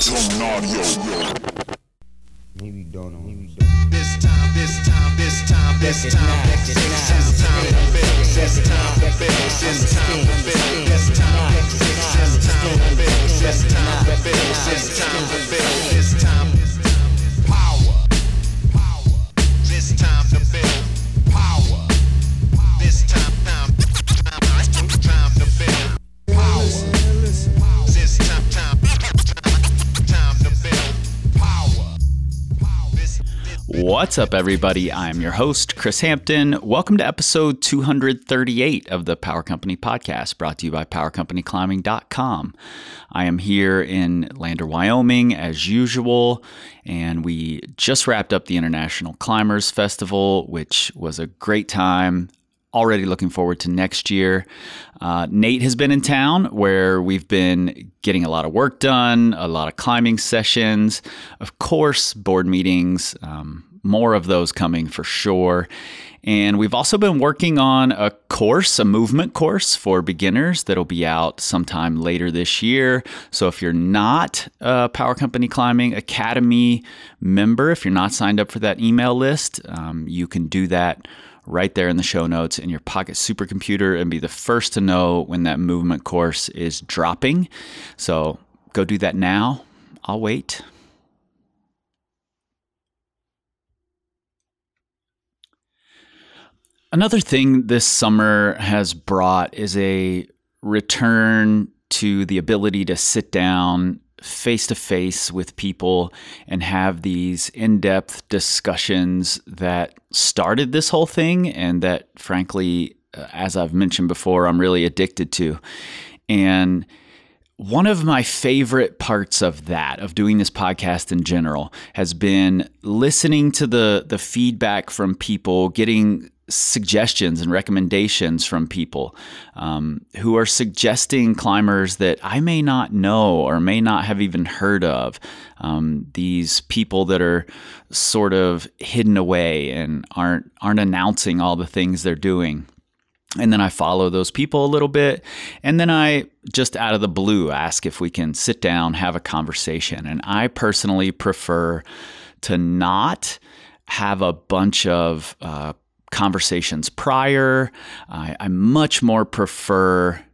Tone audio. Maybe don't. This time, this time, this time, this time, this time, this time this time this time this time, this time to build, this time to build, this time this time. What's up, everybody? I'm your host, Chris Hampton. Welcome to episode 238 of the Power Company Podcast, brought to you by PowerCompanyClimbing.com. I am here in Lander, Wyoming, as usual, and we just wrapped up the International Climbers Festival, which was a great time already looking forward to next year. Uh, Nate has been in town where we've been getting a lot of work done, a lot of climbing sessions, of course, board meetings, um, more of those coming for sure. And we've also been working on a course, a movement course for beginners that'll be out sometime later this year. So if you're not a Power Company Climbing Academy member, if you're not signed up for that email list, um, you can do that right there in the show notes in your pocket supercomputer and be the first to know when that movement course is dropping. So go do that now. I'll wait. Another thing this summer has brought is a return to the ability to sit down face to face with people and have these in depth discussions that started this whole thing and that, frankly, uh, as I've mentioned before, I'm really addicted to. And one of my favorite parts of that of doing this podcast in general has been listening to the the feedback from people getting suggestions and recommendations from people um, who are suggesting climbers that I may not know or may not have even heard of. Um, these people that are sort of hidden away and aren't aren't announcing all the things they're doing. And then I follow those people a little bit. And then I just out of the blue ask if we can sit down, have a conversation. And I personally prefer to not have a bunch of uh, conversations prior. I, I much more prefer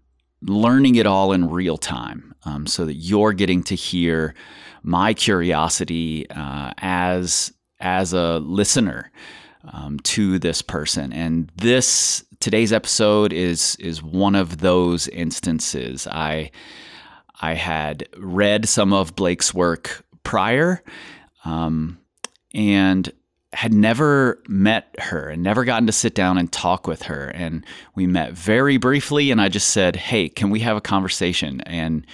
learning it all in real time um, so that you're getting to hear my curiosity uh, as as a listener um, to this person and this today's episode is is one of those instances i i had read some of blake's work prior um, and had never met her and never gotten to sit down and talk with her. And we met very briefly, and I just said, "Hey, can we have a conversation?" And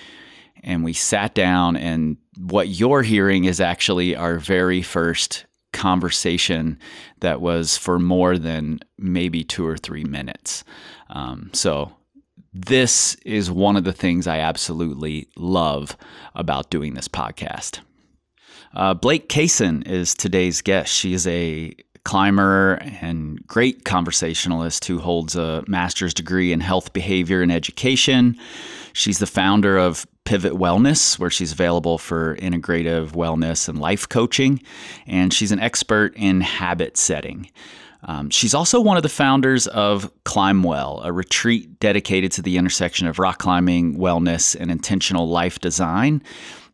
and we sat down. And what you're hearing is actually our very first conversation that was for more than maybe two or three minutes. Um, so this is one of the things I absolutely love about doing this podcast. Uh, Blake Cason is today's guest. She is a climber and great conversationalist who holds a master's degree in health behavior and education. She's the founder of Pivot Wellness, where she's available for integrative wellness and life coaching, and she's an expert in habit setting. Um, she's also one of the founders of Climbwell, a retreat dedicated to the intersection of rock climbing, wellness, and intentional life design.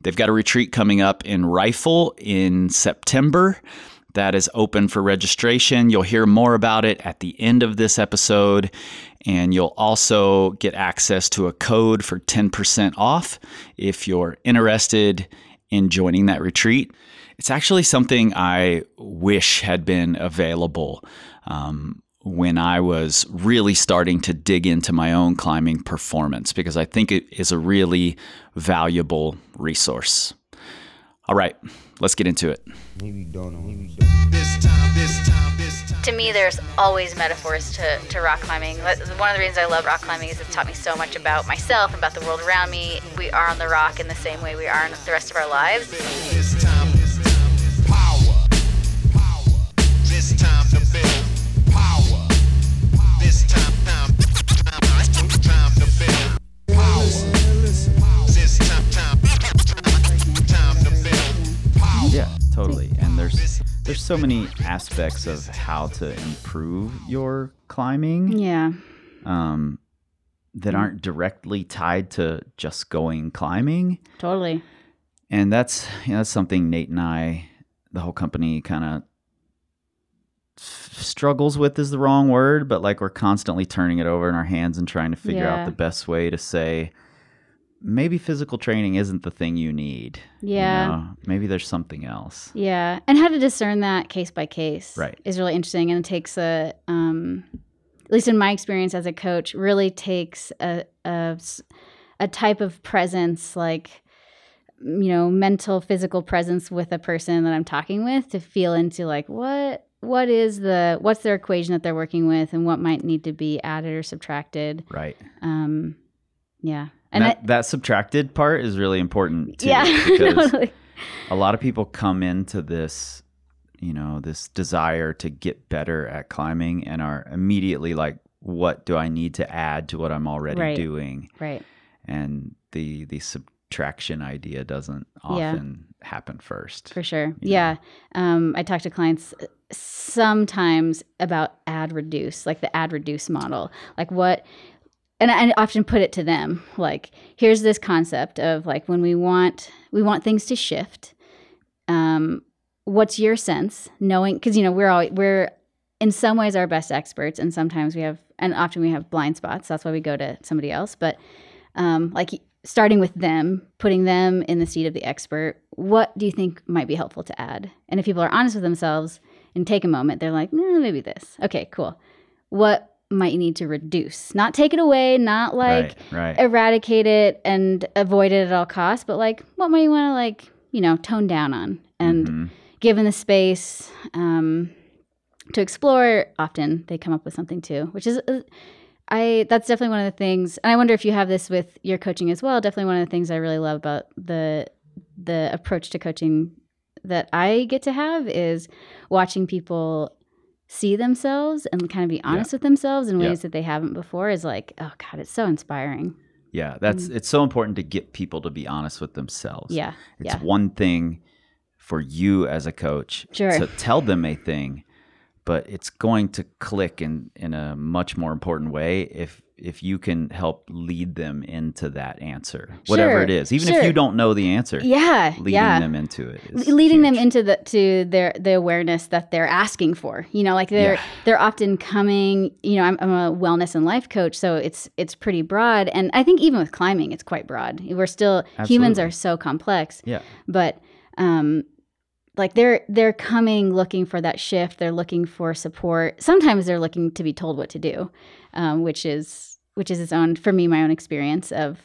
They've got a retreat coming up in Rifle in September. That is open for registration. You'll hear more about it at the end of this episode, and you'll also get access to a code for 10% off if you're interested in joining that retreat. It's actually something I wish had been available um, when I was really starting to dig into my own climbing performance because I think it is a really valuable resource. All right, let's get into it. Maybe don't know. Maybe don't. this time, this time, this time. to me, there's always metaphors to, to rock climbing. One of the reasons I love rock climbing is it's taught me so much about myself and about the world around me. We are on the rock in the same way we are in the rest of our lives. This time, power, power. This time to build power. Yeah, totally. And there's there's so many aspects of how to improve your climbing. Yeah. Um, that aren't directly tied to just going climbing. Totally. And that's you know, that's something Nate and I, the whole company, kind of struggles with is the wrong word, but like we're constantly turning it over in our hands and trying to figure Yeah. out the best way to say maybe physical training isn't the thing you need. you Yeah. know? maybe there's something else. Yeah, and how to discern that case by case Right. is really interesting, and it takes a, um, at least in my experience as a coach, really takes a a type of presence, like you know, mental, physical presence with a person that I'm talking with to feel into like what what is the what's their equation that they're working with, and what might need to be added or subtracted. Right. Um, yeah, And and that, I, that subtracted part is really important too. yeah, Because a lot of people come into this, you know, this desire to get better at climbing and are immediately like, what do I need to add to what I'm already Right. doing? right. And the the subtraction idea doesn't Yeah. often happen first. For sure. Yeah. Yeah. Um, I talk to clients uh, sometimes about add reduce, like the add reduce model. Like what, and I I often put it to them like, here's this concept of like when we want, we want things to shift. Um, what's your sense knowing, because, you know, we're all, we're in some ways our best experts and sometimes we have, and often we have blind spots. That's why we go to somebody else. But um, like starting with them, putting them in the seat of the expert, what do you think might be helpful to add? And if people are honest with themselves and take a moment, they're like, eh, maybe this. Okay, cool. What might you need to reduce? Not take it away, not like right, right. eradicate it and avoid it at all costs, but like what might you want to like, you know, tone down on and Mhm. given the space um, to explore, often they come up with something too, which is, uh, I that's definitely one of the things. And I wonder if you have this with your coaching as well. Definitely one of the things I really love about the the approach to coaching that I get to have is watching people see themselves and kind of be honest with themselves in Yeah. ways that they haven't before is like, oh God, it's so inspiring. Yeah, that's it's so important to get people to be honest with themselves. Mm. Yeah. It's yeah. one thing for you as a coach Sure. to tell them a thing, but it's going to click in in a much more important way if if you can help lead them into that answer, whatever Sure, it is, even if you don't know the answer. Yeah. leading yeah. them into it, is leading them into the to their the awareness that they're asking for you know like they're Yeah. they're often coming you know I'm, I'm a wellness and life coach so it's it's pretty broad and i think even with climbing it's quite broad we're still humans are so complex yeah, but um like they're they're coming looking for that shift. They're looking for support. Sometimes they're looking to be told what to do um, which is which is its own for me my own experience of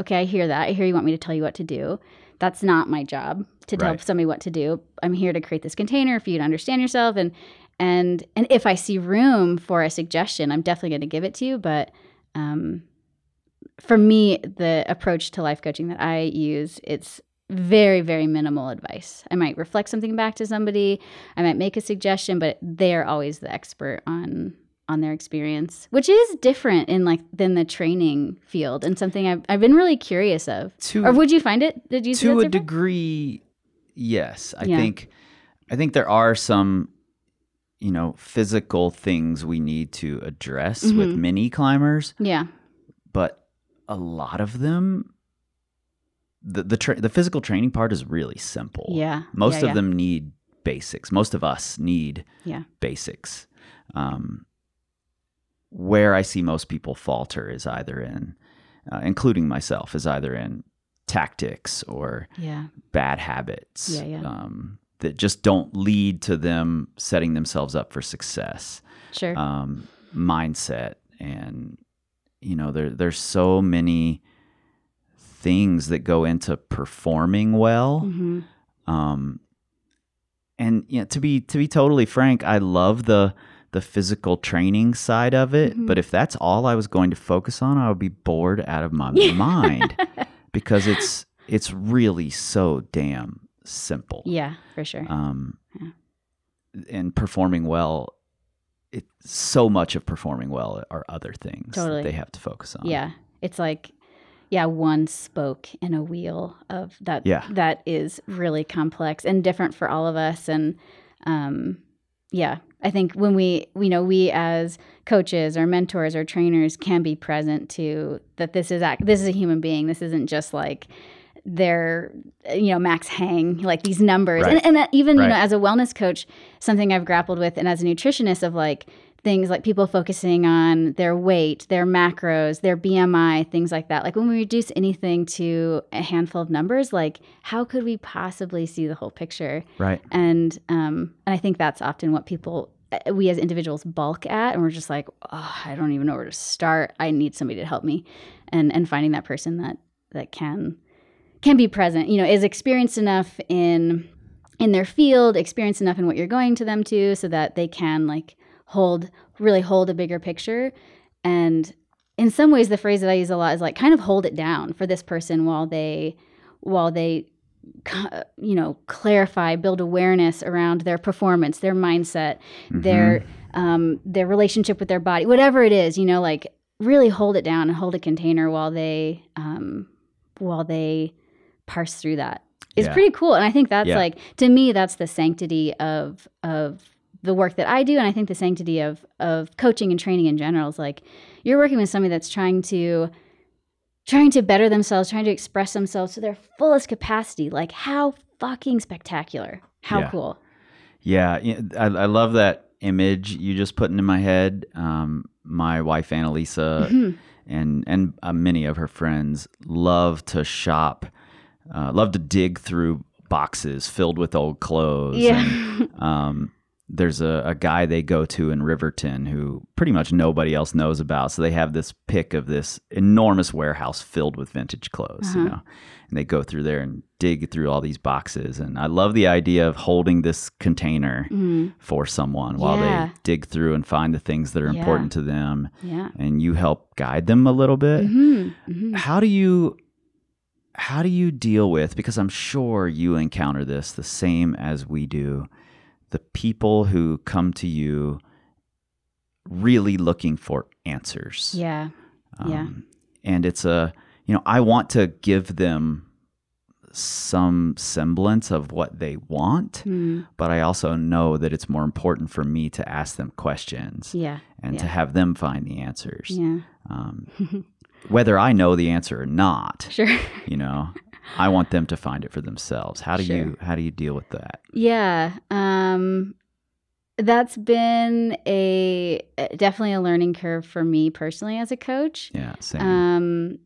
okay i hear that. I hear you want me to tell you what to do. That's not my job to tell Right. somebody what to do. I'm here to create this container for you to understand yourself. And and and if i see room for a suggestion i'm definitely going to give it to you. But um for me the approach to life coaching that i use it's very very minimal advice i might reflect something back to somebody i might make a suggestion but they're always the expert on on their experience which is different in like than the training field and something i've, I've been really curious of to or would you find it did you to a different? degree, yes. I Yeah. think I think there are some you know physical things we need to address with Mhm. mini climbers. yeah but a lot of them the the, tra- the physical training part is really simple. Yeah. Most yeah, of yeah. them need basics. Most of us need Yeah. basics. Um, where i see most people falter is either in uh, including myself is either in tactics or yeah. bad habits Yeah, yeah. Um, that just don't lead to them setting themselves up for success. Sure. Um, mindset and you know there there's so many things that go into performing well hmm um, and you know, to be to be totally frank I love the the physical training side of it Mhm. but if that's all I was going to focus on I would be bored out of my mind because it's it's really so damn simple yeah for sure um, Yeah. and performing well it so much of performing well are other things Totally. that they have to focus on Yeah. It's like yeah, one spoke in a wheel of that Yeah. that is really complex and different for all of us and um, yeah, I think when we, you know, we as coaches or mentors or trainers can be present to that this is act, this is a human being. This isn't just like their, you know, max hang like these numbers. Right. And, and even you know, as a wellness coach, something I've grappled with, and as a nutritionist, of like things like people focusing on their weight, their macros, their BMI, things like that. Like when we reduce anything to a handful of numbers, like how could we possibly see the whole picture? Right. and um, and I think that's often what people uh, we as individuals bulk at, and we're just like, oh, I don't even know where to start. I need somebody to help me, and and finding that person that that can can be present, you know, is experienced enough in in their field, experienced enough in what you're going to them to, so that they can like hold really hold a bigger picture and in some ways the phrase that i use a lot is like kind of hold it down for this person while they while they you know clarify build awareness around their performance their mindset their um, their relationship with their body whatever it is you know like really hold it down and hold a container while they um, while they parse through that it's Yeah. pretty cool and i think that's Yeah. like to me that's the sanctity of of the work that i do and i think the sanctity of of coaching and training in general is like you're working with somebody that's trying to trying to better themselves trying to express themselves to their fullest capacity like how fucking spectacular how Yeah. cool Yeah, I, I love that image you just put into my head. Um, my wife Annalisa Mm-hmm. and and uh, many of her friends love to shop, uh, love to dig through boxes filled with old clothes. Yeah. and, um, there's a, a guy they go to in Riverton who pretty much nobody else knows about. So they have this pick of this enormous warehouse filled with vintage clothes, you Uh-huh. know, and they go through there and dig through all these boxes. And I love the idea of holding this container Mhm. for someone while Yeah. they dig through and find the things that are Yeah. important to them yeah and you help guide them a little bit. hmm hmm How do you how do you deal with because I'm sure you encounter this the same as we do the people who come to you really looking for answers. yeah Yeah. Um, And it's a, you know, I want to give them some semblance of what they want, Mm. but I also know that it's more important for me to ask them questions yeah and to have them find the answers. yeah Um, whether I know the answer or not, sure you know, I want them to find it for themselves. How do Sure. you how do you deal with that? Yeah, um, that's been a definitely a learning curve for me personally as a coach. Yeah, same. Um,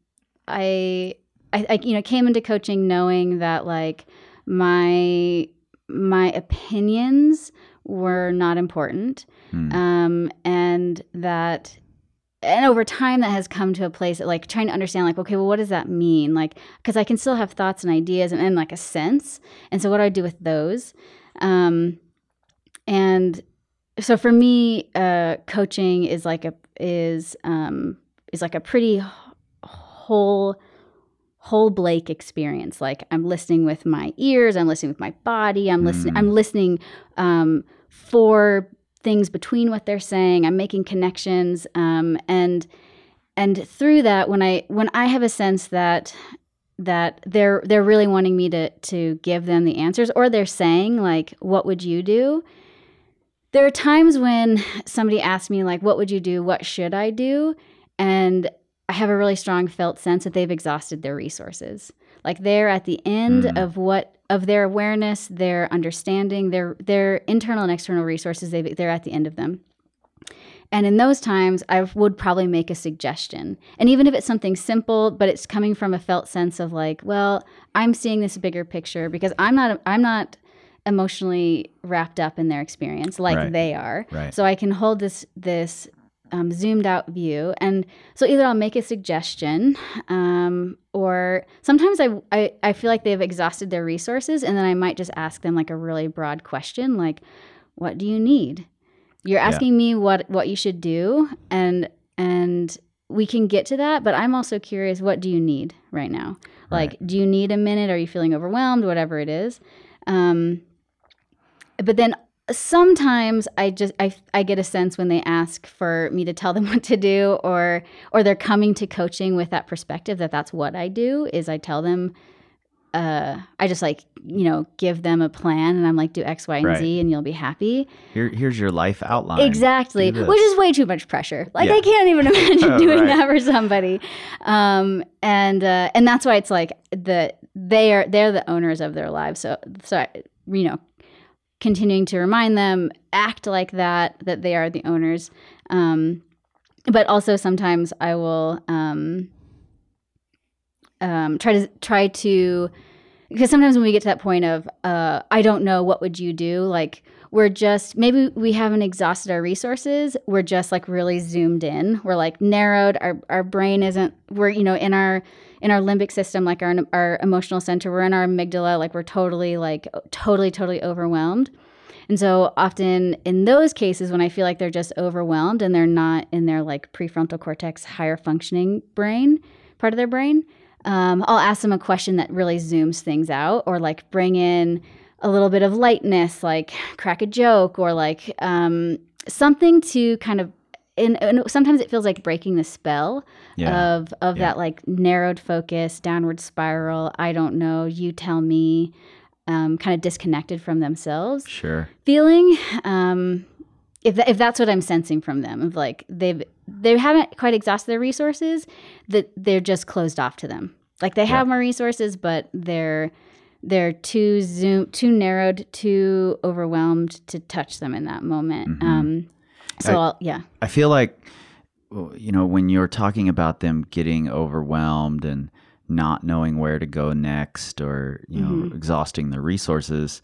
I, I, I, you know, came into coaching knowing that like my my opinions were not important, Hmm. um, and that. And over time, that has come to a place of like trying to understand, like, okay, well, what does that mean? Like, because I can still have thoughts and ideas and, and like a sense. And so, what do I do with those? Um, and so for me, uh, coaching is like a is um, is like a pretty whole whole Blake experience. Like I'm listening with my ears, I'm listening with my body, I'm listening, Mm. I'm listening um, for things between what they're saying. I'm making connections, um, and and through that, when I when I have a sense that that they're they're really wanting me to to give them the answers, or they're saying like, "What would you do?" There are times when somebody asks me like, "What would you do? What should I do?" and I have a really strong felt sense that they've exhausted their resources. Like they're at the end Mm. of what of their awareness, their understanding, their their internal and external resources. They they're at the end of them. And in those times, I would probably make a suggestion. And even if it's something simple, but it's coming from a felt sense of like, well, I'm seeing this bigger picture because I'm not I'm not emotionally wrapped up in their experience like Right. they are. Right. So I can hold this this um, zoomed out view, and so either I'll make a suggestion, um, or sometimes I, I I feel like they've exhausted their resources, and then I might just ask them like a really broad question, like, "What do you need?" You're Yeah. asking me what what you should do, and and we can get to that. But I'm also curious, what do you need right now? Like, do you need a minute? Are you feeling overwhelmed? Whatever it is. Um, but then sometimes I just I, I get a sense when they ask for me to tell them what to do or or they're coming to coaching with that perspective that that's what I do is I tell them uh, I just like you know give them a plan, and I'm like do X, Y, and Right. Z, and you'll be happy. Here, here's your life outline. Exactly, which is way too much pressure. Like Yeah. I can't even imagine doing Right. that for somebody. Um, and uh, and that's why it's like the they are they're the owners of their lives. So so I, you know, continuing to remind them act like that that they are the owners. Um, but also sometimes I will um, um, try to try to because sometimes when we get to that point of uh, I don't know what would you do? Like we're just maybe we haven't exhausted our resources. We're just like really zoomed in. We're like narrowed. Our, our brain isn't we're you know in our in our limbic system like our our emotional center we're in our amygdala like we're totally like totally totally overwhelmed. And so often in those cases when I feel like they're just overwhelmed and they're not in their like prefrontal cortex higher functioning brain part of their brain, um, I'll ask them a question that really zooms things out or like bring in a little bit of lightness, like crack a joke or like um, something to kind of and, and sometimes it feels like breaking the spell Yeah. of of Yeah. that like narrowed focus, downward spiral. I don't know. You tell me. Um, kind of disconnected from themselves Sure. feeling um if, tha- if that's what i'm sensing from them of like they've they haven't quite exhausted their resources that they're just closed off to them like they have more resources but they're they're too zoom too narrowed too overwhelmed to touch them in that moment um so I- I'll, yeah I feel like, you know, when you're talking about them getting overwhelmed and not knowing where to go next or, you know, Mm-hmm. exhausting their resources,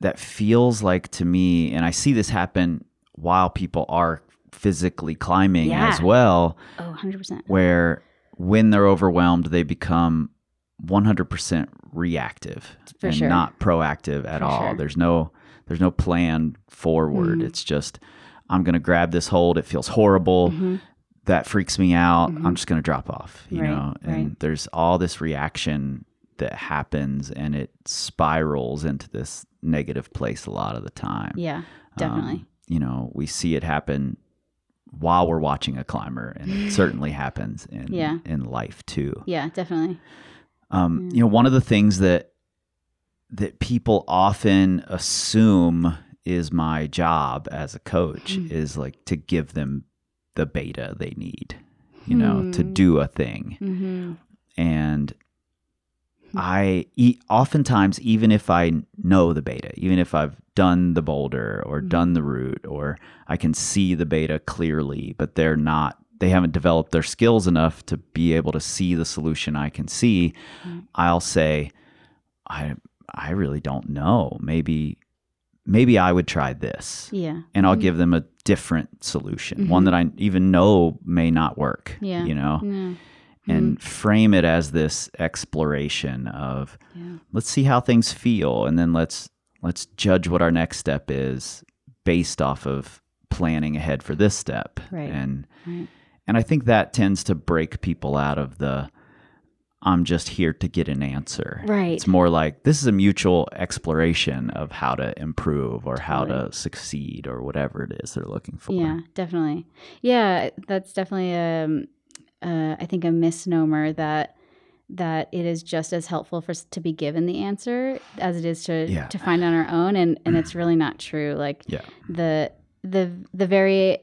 that feels like to me, and I see this happen while people are physically climbing Yeah. as well, oh 100% where when they're overwhelmed, they become 100% reactive For and sure. not proactive at For all. sure. There's no there's no plan forward. Mm-hmm. It's just I'm going to grab this hold. It feels horrible. That freaks me out. I'm just going to drop off, you Mm-hmm. Right, know. And right. there's all this reaction that happens and it spirals into this negative place a lot of the time. yeah definitely Um, you know, we see it happen while we're watching a climber and it certainly happens in Yeah. in life too. yeah definitely Um, you know, one of the things that that people often assume is my job as a coach Hmm. is like to give them the beta they need, you know, to Hmm. do a thing. mm-hmm. And I e- oftentimes, even if I know the beta, even if I've done the boulder or done the route, or I can see the beta clearly, but they're not, they haven't developed their skills enough to be able to see the solution I can see, I'll say, I, I really don't know. Maybe, maybe I would try this. yeah And I'll mm-hmm. give them a different solution, one mm-hmm. that I even know may not work. Yeah. You know, yeah and mm-hmm. frame it as this exploration of yeah let's see how things feel and then let's let's judge what our next step is based off of planning ahead for this step Right. and Right. and i think that tends to break people out of the i'm just here to get an answer Right. it's more like this is a mutual exploration of how to improve or how Totally. to succeed or whatever it is they're looking for Yeah, definitely. Yeah, that's definitely um, uh, I think a misnomer that that it is just as helpful for to be given the answer as it is to Yeah. to find on our own, and and it's really not true. Like yeah the the the very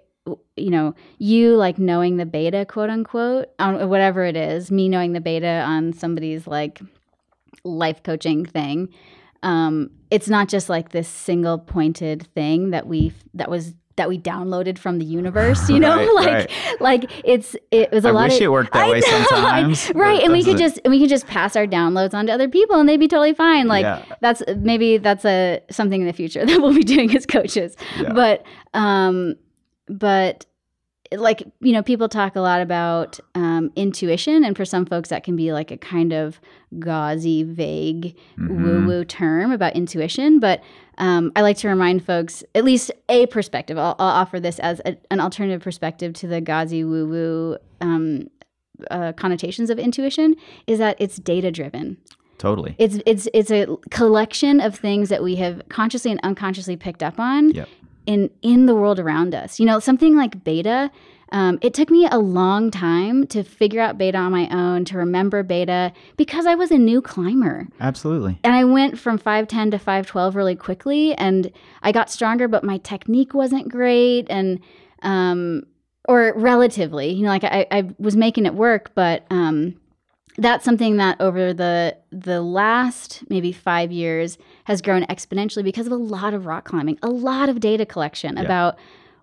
you know you like knowing the beta quote unquote on whatever it is me knowing the beta on somebody's like life coaching thing um it's not just like this single pointed thing that we that was that we downloaded from the universe you know Right, like right. like it's it was a I lot wish of it worked that I way know, sometimes, right and we could just and we could just pass our downloads on to other people and they'd be totally fine like Yeah. that's maybe that's a something in the future that we'll be doing as coaches Yeah. but um but like you know people talk a lot about um, intuition and for some folks that can be like a kind of gauzy vague Mm-hmm. woo woo term about intuition but um, i like to remind folks at least a perspective i'll, I'll offer this as a, an alternative perspective to the gauzy woo woo um, uh, connotations of intuition is that it's data driven totally it's it's it's a collection of things that we have consciously and unconsciously picked up on Yep. In in the world around us. You know, something like beta. Um, it took me a long time to figure out beta on my own, to remember beta, because I was a new climber. Absolutely. And I went from 5'10 to 5'12 really quickly, and I got stronger, but my technique wasn't great. And, um, or relatively, you know, like I, I was making it work, but, um, that's something that over the the last maybe five years has grown exponentially because of a lot of rock climbing, a lot of data collection Yeah. about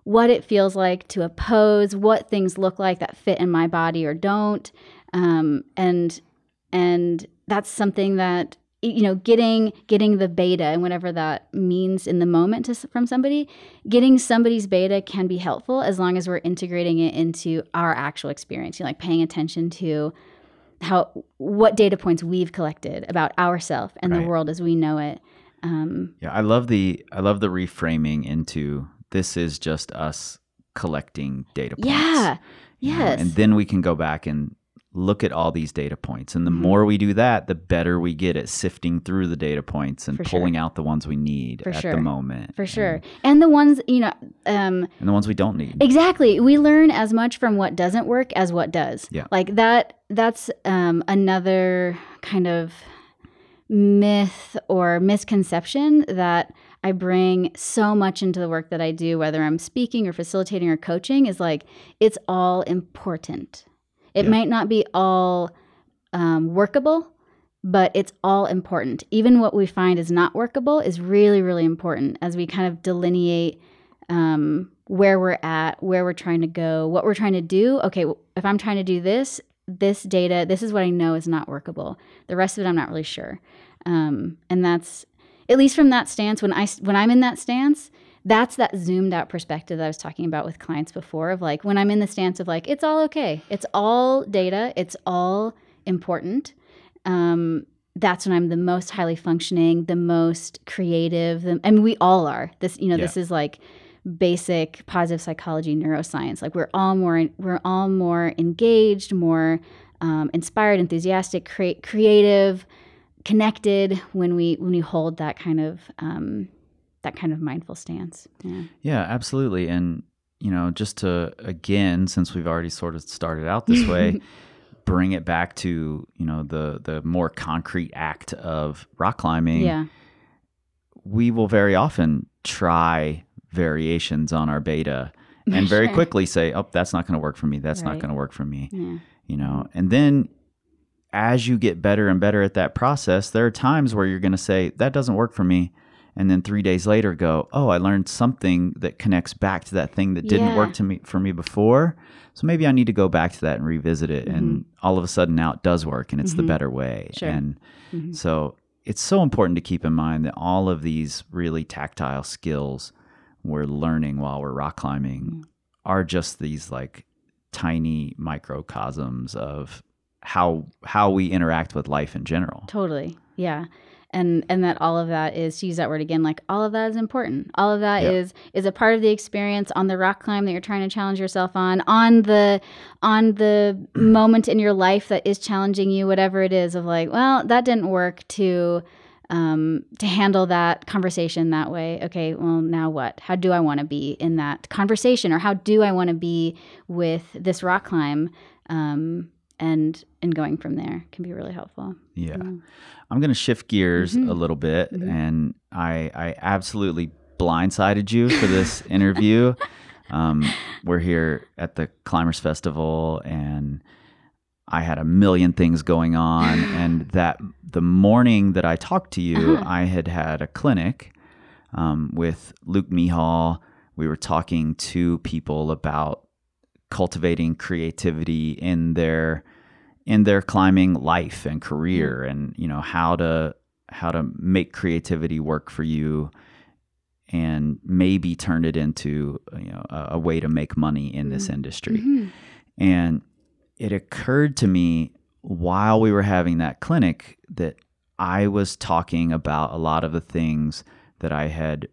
what it feels like to oppose, what things look like that fit in my body or don't, um, and and that's something that you know getting getting the beta and whatever that means in the moment to, from somebody getting somebody's beta can be helpful as long as we're integrating it into our actual experience you know, like paying attention to how what data points we've collected about ourselves and the world as we know it um, Yeah, I love the I love the reframing into this is just us collecting data points. yeah. You know, yes. and then we can go back and look at all these data points. And the Mhm. more we do that, the better we get at sifting through the data points and For sure. pulling out the ones we need For at sure. the moment. for sure And, and the ones you know um, and the ones we don't need. Exactly. We learn as much from what doesn't work as what does. Yeah. Like that that's um, another kind of myth or misconception that I bring so much into the work that I do, whether I'm speaking or facilitating or coaching, is like it's all important. It Yeah. might not be all um, workable, but it's all important. Even what we find is not workable is really, really important as we kind of delineate um, where we're at, where we're trying to go, what we're trying to do. Okay, if I'm trying to do this, this data, this is what I know is not workable. The rest of it, I'm not really sure. Um, and that's at least from that stance. When I when I'm in that stance, that's that zoomed out perspective that I was talking about with clients before. Of like when I'm in the stance of like it's all okay, it's all data, it's all important. Um, that's when I'm the most highly functioning, the most creative. The, I mean, we all are. This, you know, Yeah. this is like basic positive psychology, neuroscience. Like we're all more, we're all more engaged, more um, inspired, enthusiastic, crea- creative, connected when we when we hold that kind of um, that kind of mindful stance. Yeah. Yeah, absolutely. And, you know, just to, again, since we've already sort of started out this way, bring it back to, you know, the, the more concrete act of rock climbing. Yeah. We will very often try variations on our beta and very Sure. quickly say, oh, that's not going to work for me. That's not going to work for me. Yeah. You know, and then as you get better and better at that process, there are times where you're going to say, that doesn't work for me. And then three days later, go, oh, I learned something that connects back to that thing that didn't Yeah. work to me for me before. So maybe I need to go back to that and revisit it. And all of a sudden now it does work and it's the Mhm. better way. Sure. And Mhm. so it's so important to keep in mind that all of these really tactile skills we're learning while we're rock climbing are just these like tiny microcosms of how how we interact with life in general. Totally. Yeah. And and that all of that is to use that word again, like all of that is important. All of that Yeah. is is a part of the experience on the rock climb that you're trying to challenge yourself on, on the on the moment in your life that is challenging you, whatever it is, of like, well, that didn't work to um, to handle that conversation that way. Okay, well, now what? How do I want to be in that conversation, or how do I want to be with this rock climb? Um, and and going from there can be really helpful. Yeah. Mm. I'm going to shift gears Mhm. a little bit Mhm. and I I absolutely blindsided you for this interview. Um, we're here at the Climbers Festival and I had a million things going on and that the morning that I talked to you, Uh-huh. I had had a clinic um, with Luke Mehall. We were talking to people about cultivating creativity in their in their climbing life and career and you know how to how to make creativity work for you and maybe turn it into you know a, a way to make money in this Mm. industry Mhm. and it occurred to me while we were having that clinic that I was talking about a lot of the things that I had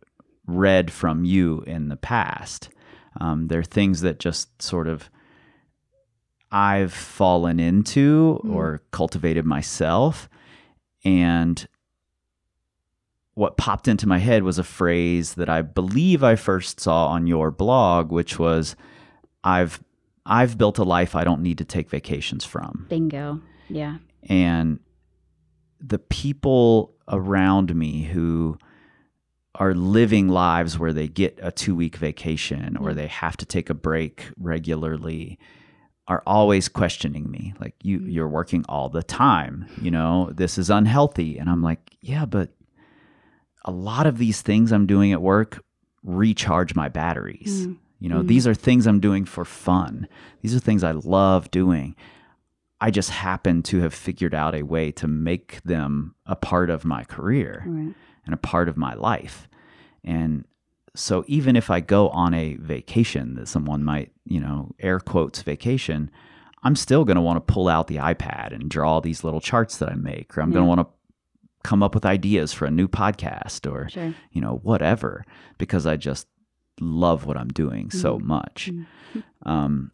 read from you in the past. Um, they're things that just sort of I've fallen into Mm. or cultivated myself. And what popped into my head was a phrase that I believe I first saw on your blog, which was I've I've built a life I don't need to take vacations from. Bingo. Yeah. And the people around me who are living lives where they get a two week vacation or they have to take a break regularly are always questioning me like you Mm. you're working all the time you know this is unhealthy and i'm like yeah but a lot of these things i'm doing at work recharge my batteries Mm. you know Mm. these are things i'm doing for fun these are things i love doing i just happen to have figured out a way to make them a part of my career Right. And a part of my life. And so even if I go on a vacation that someone might, you know, air quotes vacation, I'm still going to want to pull out the iPad and draw these little charts that I make, or I'm going to want to come up with ideas for a new podcast or, Sure. you know, whatever, because I just love what I'm doing so Mhm. much. Mhm. Um,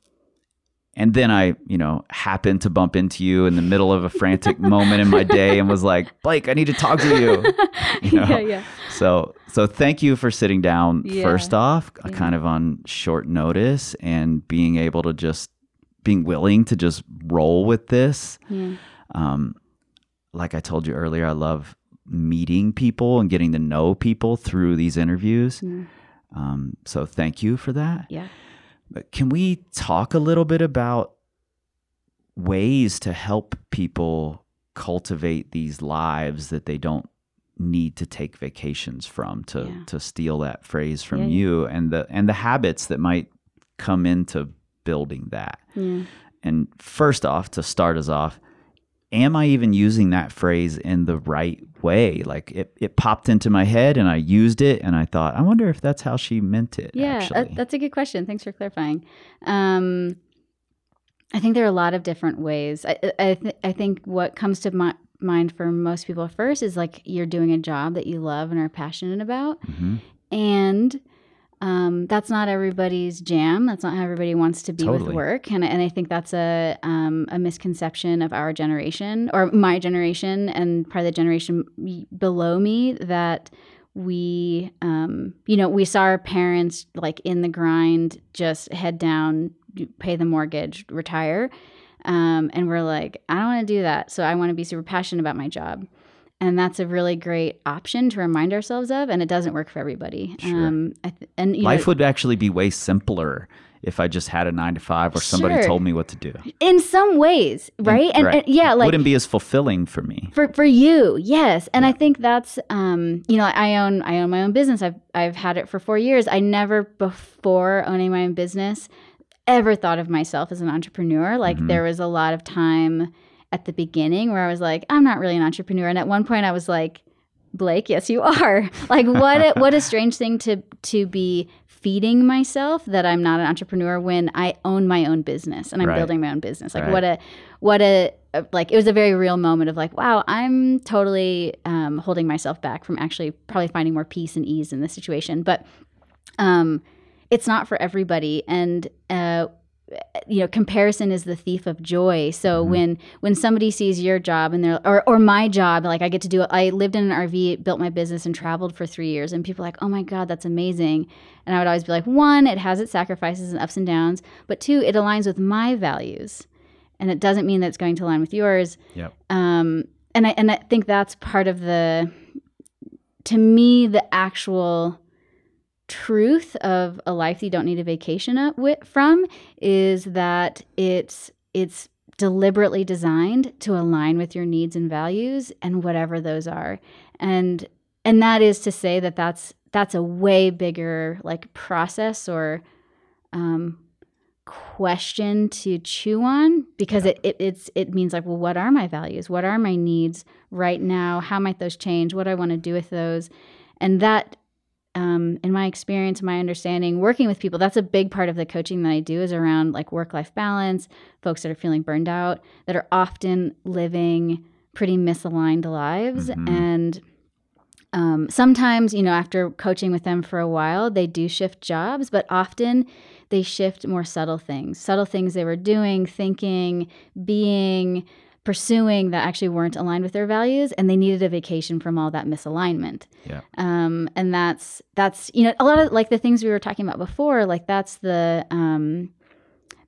and then I, you know, happened to bump into you in the middle of a frantic moment in my day and was like, Blake, I need to talk to you. You know? yeah, yeah. So, so thank you for sitting down Yeah. first off, uh, Yeah. kind of on short notice and being able to just being willing to just roll with this. Yeah. Um, like I told you earlier, I love meeting people and getting to know people through these interviews. Mm. Um, so thank you for that. Yeah. Can we talk a little bit about ways to help people cultivate these lives that they don't need to take vacations from to Yeah. to steal that phrase from yeah. you and the and the habits that might come into building that. Yeah. And first off, to start us off, am I even using that phrase in the right way? Like it, it popped into my head and I used it and I thought, I wonder if that's how she meant it. Yeah, actually. that, that's a good question. Thanks for clarifying. Um, I think there are a lot of different ways. I I, th- I think what comes to my mind for most people first is like you're doing a job that you love and are passionate about, Mhm. and um, that's not everybody's jam. That's not how everybody wants to be with work, and and I think that's a um, a misconception of our generation or my generation and probably the generation below me that we um, you know we saw our parents like in the grind just head down pay the mortgage retire. Um, and we're like i don't want to do that. So i want to be super passionate about my job and that's a really great option to remind ourselves of and it doesn't work for everybody Sure. um, I th- and you Life know, would actually be way simpler if I just had a nine to five or somebody Sure. told me what to do. in some ways right and, Right. and yeah like wouldn't be as fulfilling for me. for for you yes and i think that's um you know i own i own my own business i've i've had it for 4 years i never before owning my own business ever thought of myself as an entrepreneur like Mhm. there was a lot of time at the beginning where i was like i'm not really an entrepreneur and at one point i was like blake yes you are like what a, what a strange thing to to be feeding myself that i'm not an entrepreneur when i own my own business and i'm Right. building my own business like Right. what a what a a- like it was a very real moment of like wow i'm totally um, holding myself back from actually probably finding more peace and ease in this situation but um it's not for everybody and uh you know comparison is the thief of joy so Mhm. when when somebody sees your job and they're or, or my job like i get to do it i lived in an rv built my business and traveled for three years and people are like oh my god that's amazing and i would always be like one it has its sacrifices and ups and downs but two it aligns with my values and it doesn't mean that it's going to align with yours Yep. um, and I and I think that's part of the, to me, the actual truth of a life that you don't need a vacation up with, from is that it's it's deliberately designed to align with your needs and values and whatever those are, and and that is to say that that's that's a way bigger like process or um, question to chew on because it, it it's it means like well what are my values? What are my needs right now? How might those change? What do i want to do with those? And that um, in my experience my understanding working with people that's a big part of the coaching that i do is around like work life balance folks that are feeling burned out that are often living pretty misaligned lives Mhm. and um, sometimes you know after coaching with them for a while they do shift jobs but often they shift more subtle things subtle things they were doing thinking being pursuing that actually weren't aligned with their values and they needed a vacation from all that misalignment Yeah. um, and that's that's you know a lot of like the things we were talking about before like that's the um,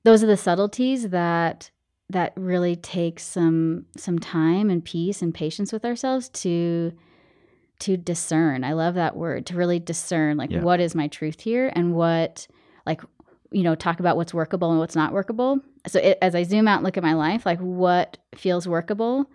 those are the subtleties that that really take some some time and peace and patience with ourselves to to discern. I love that word to really discern like Yeah. what is my truth here and what like you know talk about what's workable and what's not workable. So it, as I zoom out and look at my life, like what feels workable,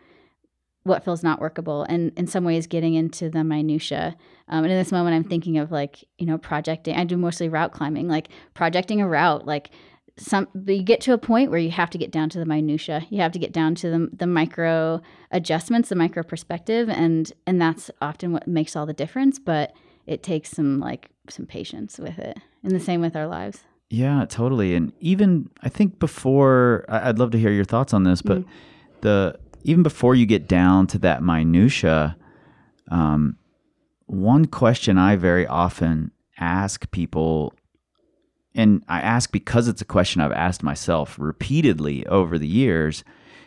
what feels not workable, and in some ways getting into the minutia. Um, and in this moment, I'm thinking of like you know projecting. I do mostly route climbing, like projecting a route, like some but you get to a point where you have to get down to the minutia you have to get down to the, the micro adjustments the micro perspective and and that's often what makes all the difference but it takes some like some patience with it and the same with our lives Yeah, totally. And even I think before I'd love to hear your thoughts on this, but mm-hmm. the even before you get down to that minutia, um, one question I very often ask people, and I ask because it's a question I've asked myself repeatedly over the years,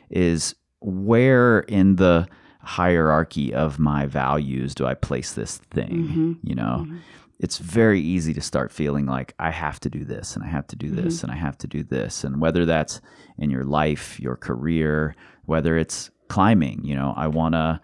is where in the hierarchy of my values do I place this thing? Mm-hmm. You know, mm-hmm. It's very easy to start feeling like I have to do this and I have to do mm-hmm. this and I have to do this. And whether that's in your life, your career, whether it's climbing, you know, I want to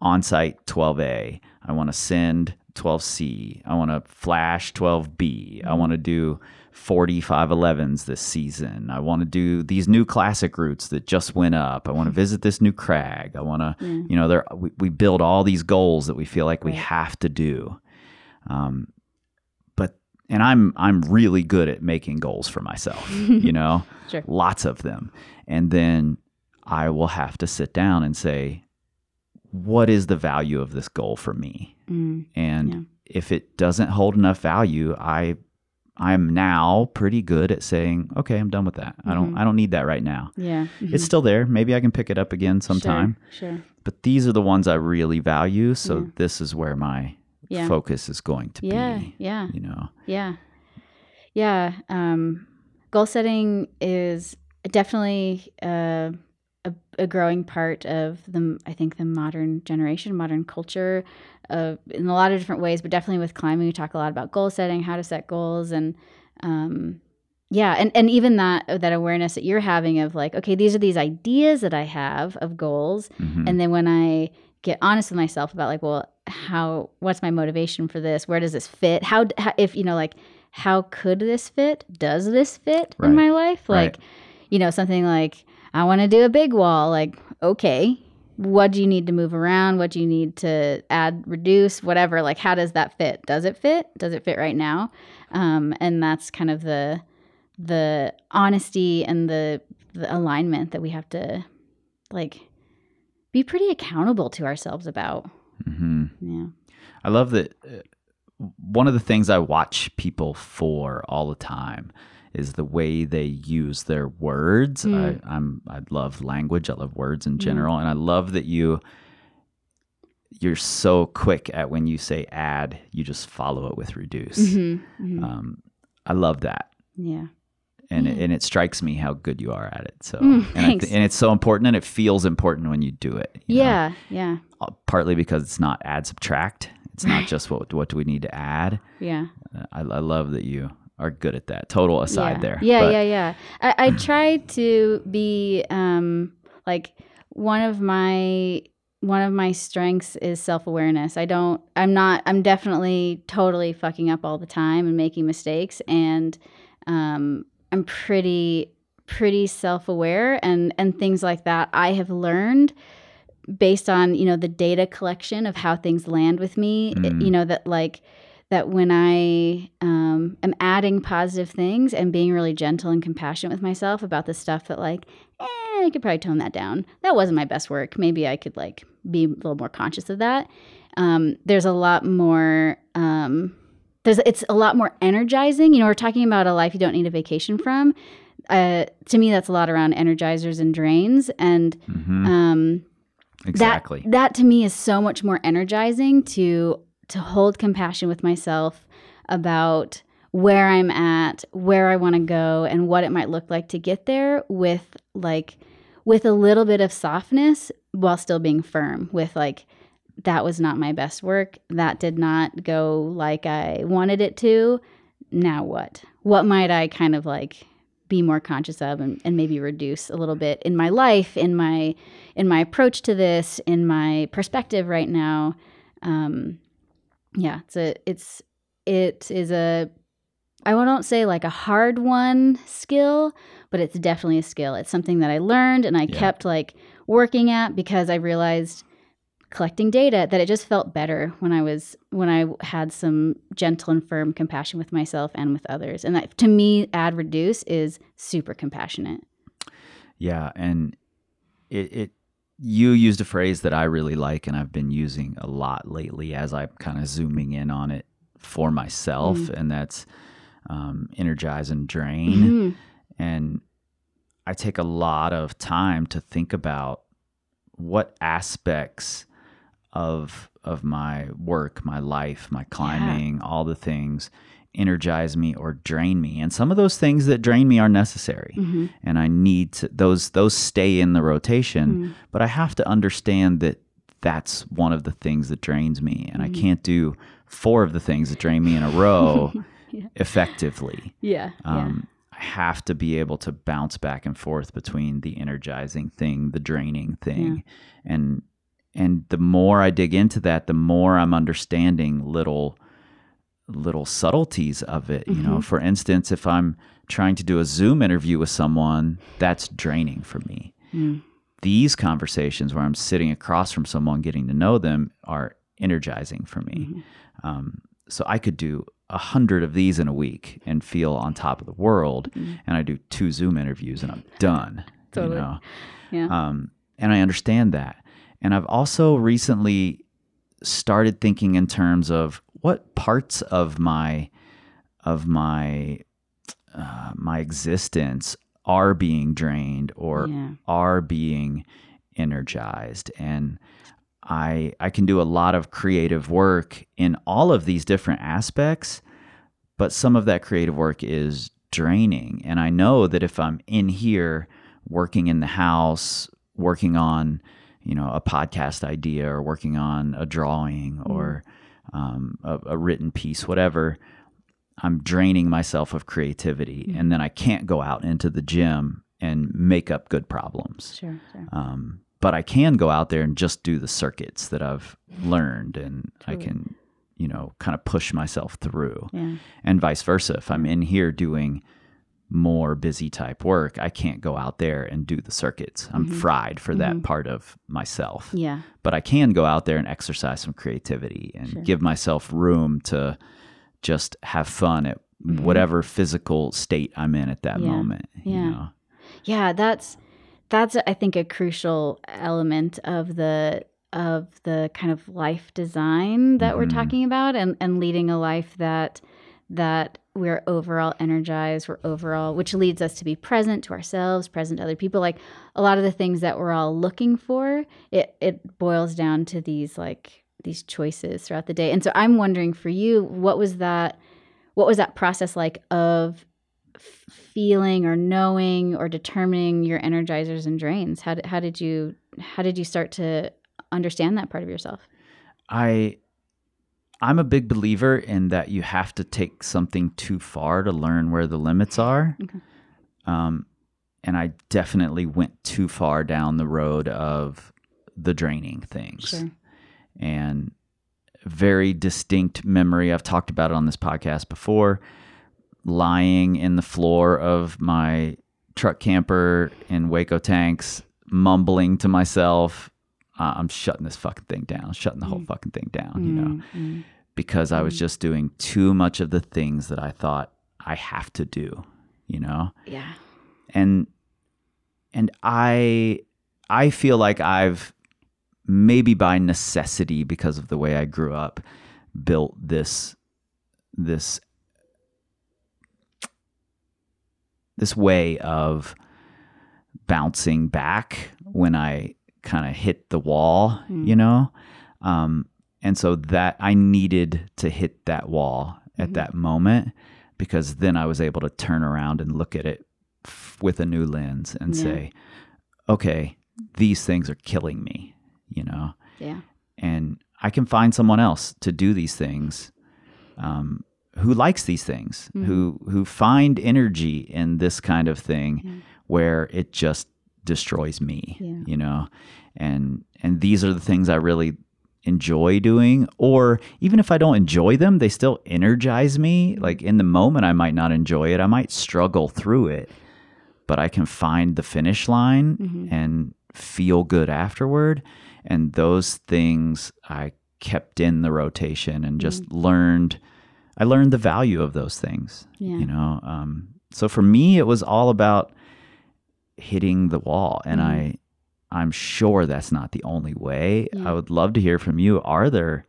on site 12A, I want to send 12C, I want to flash 12B, I mm-hmm. want to do 4511s this season. I want to do these new classic routes that just went up. I want to visit this new crag. I want to, you know, there we, we build all these goals that we feel like we have to do. Um, but and I'm I'm really good at making goals for myself, you know, Sure. lots of them, and then I will have to sit down and say, what is the value of this goal for me? mm. And Yeah. if it doesn't hold enough value, I I'm now pretty good at saying, okay, I'm done with that. I don't I don't need that right now. yeah Mhm. It's still there. Maybe I can pick it up again sometime. sure, sure. But these are the ones I really value. So Yeah. this is where my Yeah. focus is going to yeah be. yeah You know. Yeah. Yeah. Um, goal setting is definitely uh, a, a growing part of the, I think, the modern generation, modern culture, uh, in a lot of different ways, but definitely with climbing, we talk a lot about goal setting, how to set goals, and um, yeah, and, and even that that awareness that you're having of like, okay, these are these ideas that I have of goals, Mhm. and then when I get honest with myself about like, well, how what's my motivation for this? Where does this fit? How, how if you know like how could this fit? Does this fit Right. in my life? Right. Like, you know, something like I want to do a big wall. Like, okay, what do you need to move around? What do you need to add, reduce, whatever? Like, how does that fit? Does it fit? Does it fit right now? Um, and that's kind of the the honesty and the the alignment that we have to like be pretty accountable to ourselves about. Hmm Yeah. I love that. Uh, one of the things I watch people for all the time is the way they use their words. Mm. I, I'm I love language. I love words in general, and I love that you you're so quick at when you say add, you just follow it with reduce. Mhm, mhm. Um, I love that. yeah. And it, and it strikes me how good you are at it. So, Mm, and, th- and it's so important, and it feels important when you do it. you know? Yeah. Yeah. Uh, partly because it's not add subtract. It's not just what what do we need to add. Yeah. Uh, I, I love that you are good at that. Total aside yeah. there. Yeah, But- yeah, yeah. I, I try to be um like one of my one of my strengths is self-awareness. I don't I'm not I'm definitely totally fucking up all the time and making mistakes and um I'm pretty pretty self-aware and and things like that I have learned based on, you know, the data collection of how things land with me, Mm. you know that like that when I um, am adding positive things and being really gentle and compassionate with myself about the stuff that like, eh, I could probably tone that down. That wasn't my best work. Maybe I could like be a little more conscious of that. Um, there's a lot more. Um, there's it's a lot more energizing. You know, we're talking about a life you don't need a vacation from. Uh, to me, that's a lot around energizers and drains, and Mhm. um, exactly. that, that to me is so much more energizing to to hold compassion with myself about where I'm at, where I want to go, and what it might look like to get there with like with a little bit of softness while still being firm with like that was not my best work. That did not go like I wanted it to. Now what? What might I kind of like be more conscious of and, and maybe reduce a little bit in my life in my in my approach to this in my perspective right now um yeah it's a it's it is a i won't say like a hard one skill but it's definitely a skill it's something that i learned and i Yeah. kept like working at because i realized collecting data that it just felt better when i was when i had some gentle and firm compassion with myself and with others and that to me add reduce is super compassionate Yeah, and it, it you used a phrase that I really like and I've been using a lot lately as I'm kind of zooming in on it for myself, and that's um, energize and drain. Mhm. And I take a lot of time to think about what aspects of of my work, my life, my climbing, all the things energize me or drain me. And some of those things that drain me are necessary. Mhm. And I need to those those stay in the rotation, Mm. but I have to understand that that's one of the things that drains me and I Mm-hmm. can't do four of the things that drain me in a row Yeah. effectively. yeah yeah Um, I have to be able to bounce back and forth between the energizing thing, the draining thing, and and the more I dig into that, the more I'm understanding little little subtleties of it. You Mm-hmm. know, for instance, if I'm trying to do a Zoom interview with someone, that's draining for me. Mm. These conversations where I'm sitting across from someone, getting to know them, are energizing for me. Mm-hmm. Um, so I could do a hundred of these in a week and feel on top of the world. And I do two Zoom interviews and I'm done. Totally. You know? yeah Um, and I understand that. And I've also recently started thinking in terms of what parts of my of my uh, my existence are being drained or Yeah. are being energized and I I can do a lot of creative work in all of these different aspects but some of that creative work is draining and I know that if I'm in here working in the house working on you know a podcast idea or working on a drawing or um, a, a written piece whatever i'm draining myself of creativity and then i can't go out into the gym and make up good problems. Sure sure. Um, but i can go out there and just do the circuits that i've learned and i can you know kind of push myself through yeah. and vice versa. If I'm in here doing more busy type work, I can't go out there and do the circuits. I'm fried for that part of myself. yeah But I can go out there and exercise some creativity and Sure. give myself room to just have fun at whatever physical state I'm in at that Mm-hmm. Yeah. moment. Yeah. You know? yeah that's that's i think a crucial element of the of the kind of life design that we're Mhm. talking about and and leading a life that that we're overall energized we're overall which leads us to be present to ourselves present to other people. Like a lot of the things that we're all looking for it it boils down to these like these choices throughout the day. And so i'm wondering for you what was that what was that process like of feeling or knowing or determining your energizers and drains? How how did you how did you start to understand that part of yourself? I I'm a big believer in that you have to take something too far to learn where the limits are. Okay. Um, and I definitely went too far down the road of the draining things. sure And very distinct memory. I've talked about it on this podcast before. Lying in the floor of my truck camper in Hueco Tanks, mumbling to myself, uh, I'm shutting this fucking thing down, shutting the whole fucking thing down, you know, Mm, because I was just doing too much of the things that I thought I have to do, you know? yeah. And and i i feel like i've maybe by necessity because of the way i grew up built this this this way of bouncing back when i kind of hit the wall Mm. you know um and so that i needed to hit that wall at Mhm. that moment because then i was able to turn around and look at it f- with a new lens and Yeah. say okay these things are killing me you know yeah and I can find someone else to do these things um, who likes these things, who who find energy in this kind of thing where it just destroys me, Yeah. you know. And and these are the things I really enjoy doing or even if I don't enjoy them, they still energize me. Mm-hmm. Like in the moment I might not enjoy it. I might struggle through it, but I can find the finish line mm-hmm. and feel good afterward. And those things I kept in the rotation and just mm. learned I learned the value of those things. Yeah. You know, um, so for me, it was all about hitting the wall, and I, I'm sure that's not the only way. I would love to hear from you. Are there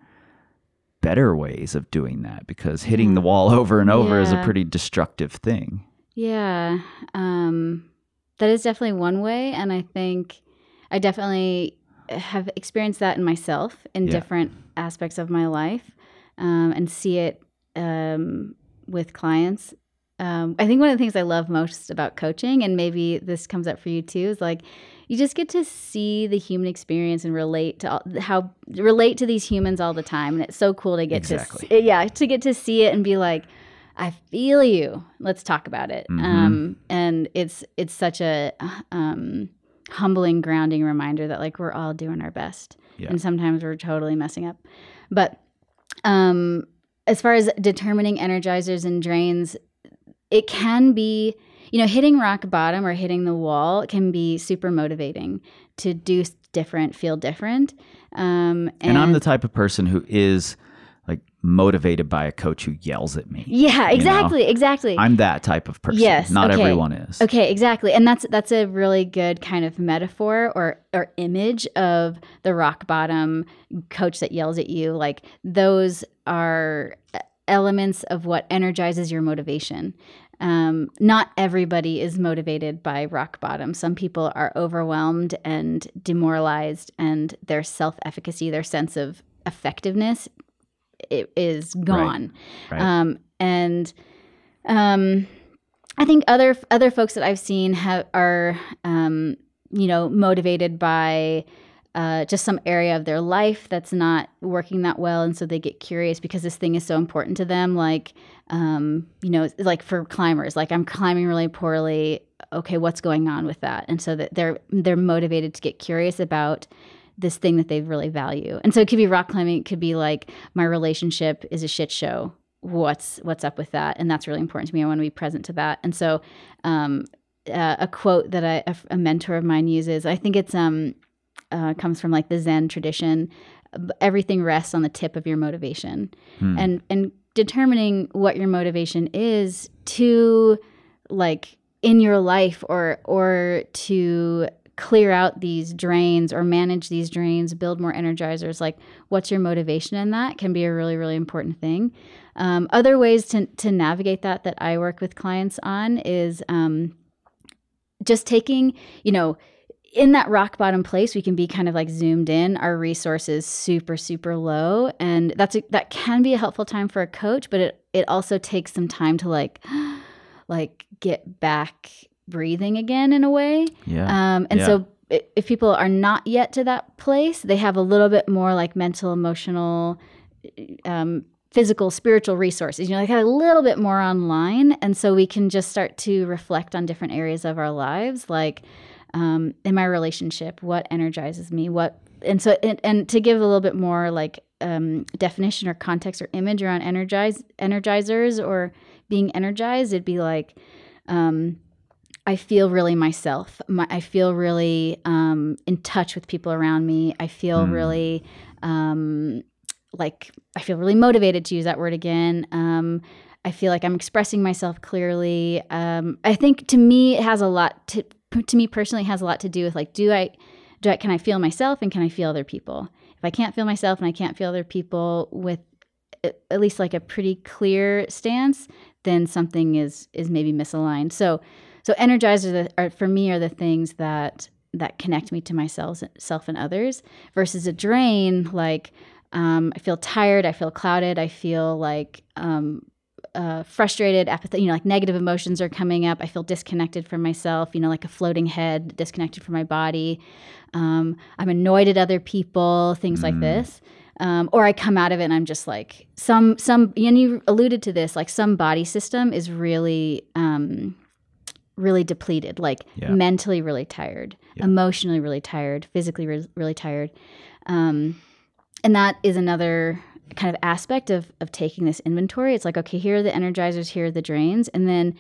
better ways of doing that? Because hitting the wall over and over is a pretty destructive thing. Yeah, um, that is definitely one way, and I think I definitely have experienced that in myself in Yeah. different aspects of my life, um, and see it um, with clients. Um, I think one of the things I love most about coaching, and maybe this comes up for you too, is like you just get to see the human experience and relate to all, how relate to these humans all the time, and it's so cool to get Exactly. to see, yeah to get to see it and be like, I feel you. Let's talk about it. Mhm. Um, and it's it's such a um, humbling, grounding reminder that like we're all doing our best, Yeah. and sometimes we're totally messing up. But um, as far as determining energizers and drains, it can be you know hitting rock bottom or hitting the wall can be super motivating to do different, feel different. Um, and, And, I'm the type of person who is like motivated by a coach who yells at me. yeah, know? exactly, exactly. I'm that type of person. Yes, Not okay. everyone is. Okay, exactly. And that's that's a really good kind of metaphor or or image of the rock bottom coach that yells at you. Like those are elements of what energizes your motivation. Um, not everybody is motivated by rock bottom. Some people are overwhelmed and demoralized, and their self efficacy, their sense of effectiveness, i- is gone. Right. Um, and um, I think other other folks that I've seen have are um, you know motivated by uh, just some area of their life that's not working that well, and so they get curious because this thing is so important to them. Like um, you know, like for climbers, like I'm climbing really poorly. Okay, what's going on with that? And so that they're they're motivated to get curious about this thing that they really value. And so it could be rock climbing. It could be like my relationship is a shit show. What's what's up with that? And that's really important to me. I want to be present to that. And so um, uh, a quote that a mentor of mine uses, I think it's um uh, comes from like the Zen tradition. Everything rests on the tip of your motivation, Hmm. and and determining what your motivation is to like in your life or or to clear out these drains or manage these drains build more energizers like what's your motivation in that can be a really really important thing um, other ways to, to navigate that that i work with clients on is um, just taking you know in that rock bottom place we can be kind of like zoomed in our resources super super low and that's a, that can be a helpful time for a coach but it it also takes some time to like like get back breathing again in a way yeah. um, and Yeah. so if people are not yet to that place, they have a little bit more like mental, emotional, um, physical, spiritual resources. You know, they got a little bit more online. And so we can just start to reflect on different areas of our lives, like um, in my relationship, what energizes me, what, and so, and, and to give a little bit more like um, definition or context or image around energize, energizers or being energized, it'd be like, um, I feel really myself. My, I feel really um, in touch with people around me. I feel Mm. really um, like I feel really motivated to use that word again. Um, I feel like I'm expressing myself clearly. Um, I think to me it has a lot to to me personally has a lot to do with like do I do I can I feel myself and can I feel other people? If I can't feel myself and I can't feel other people with at least like a pretty clear stance, then something is is maybe misaligned. So so energizers are, are for me are the things that that connect me to myself self and others versus a drain like um, I feel tired, I feel clouded, I feel like um, uh, frustrated, apathetic, you know, like negative emotions are coming up. I feel disconnected from myself, you know, like a floating head, disconnected from my body. Um, I'm annoyed at other people, things like Mm. this. Um, or I come out of it and I'm just like some some and you alluded to this like some body system is really um, really depleted like Yeah. mentally really tired Yeah. emotionally really tired physically re- really tired um, and that is another kind of aspect of of taking this inventory. It's like okay here are the energizers here are the drains and then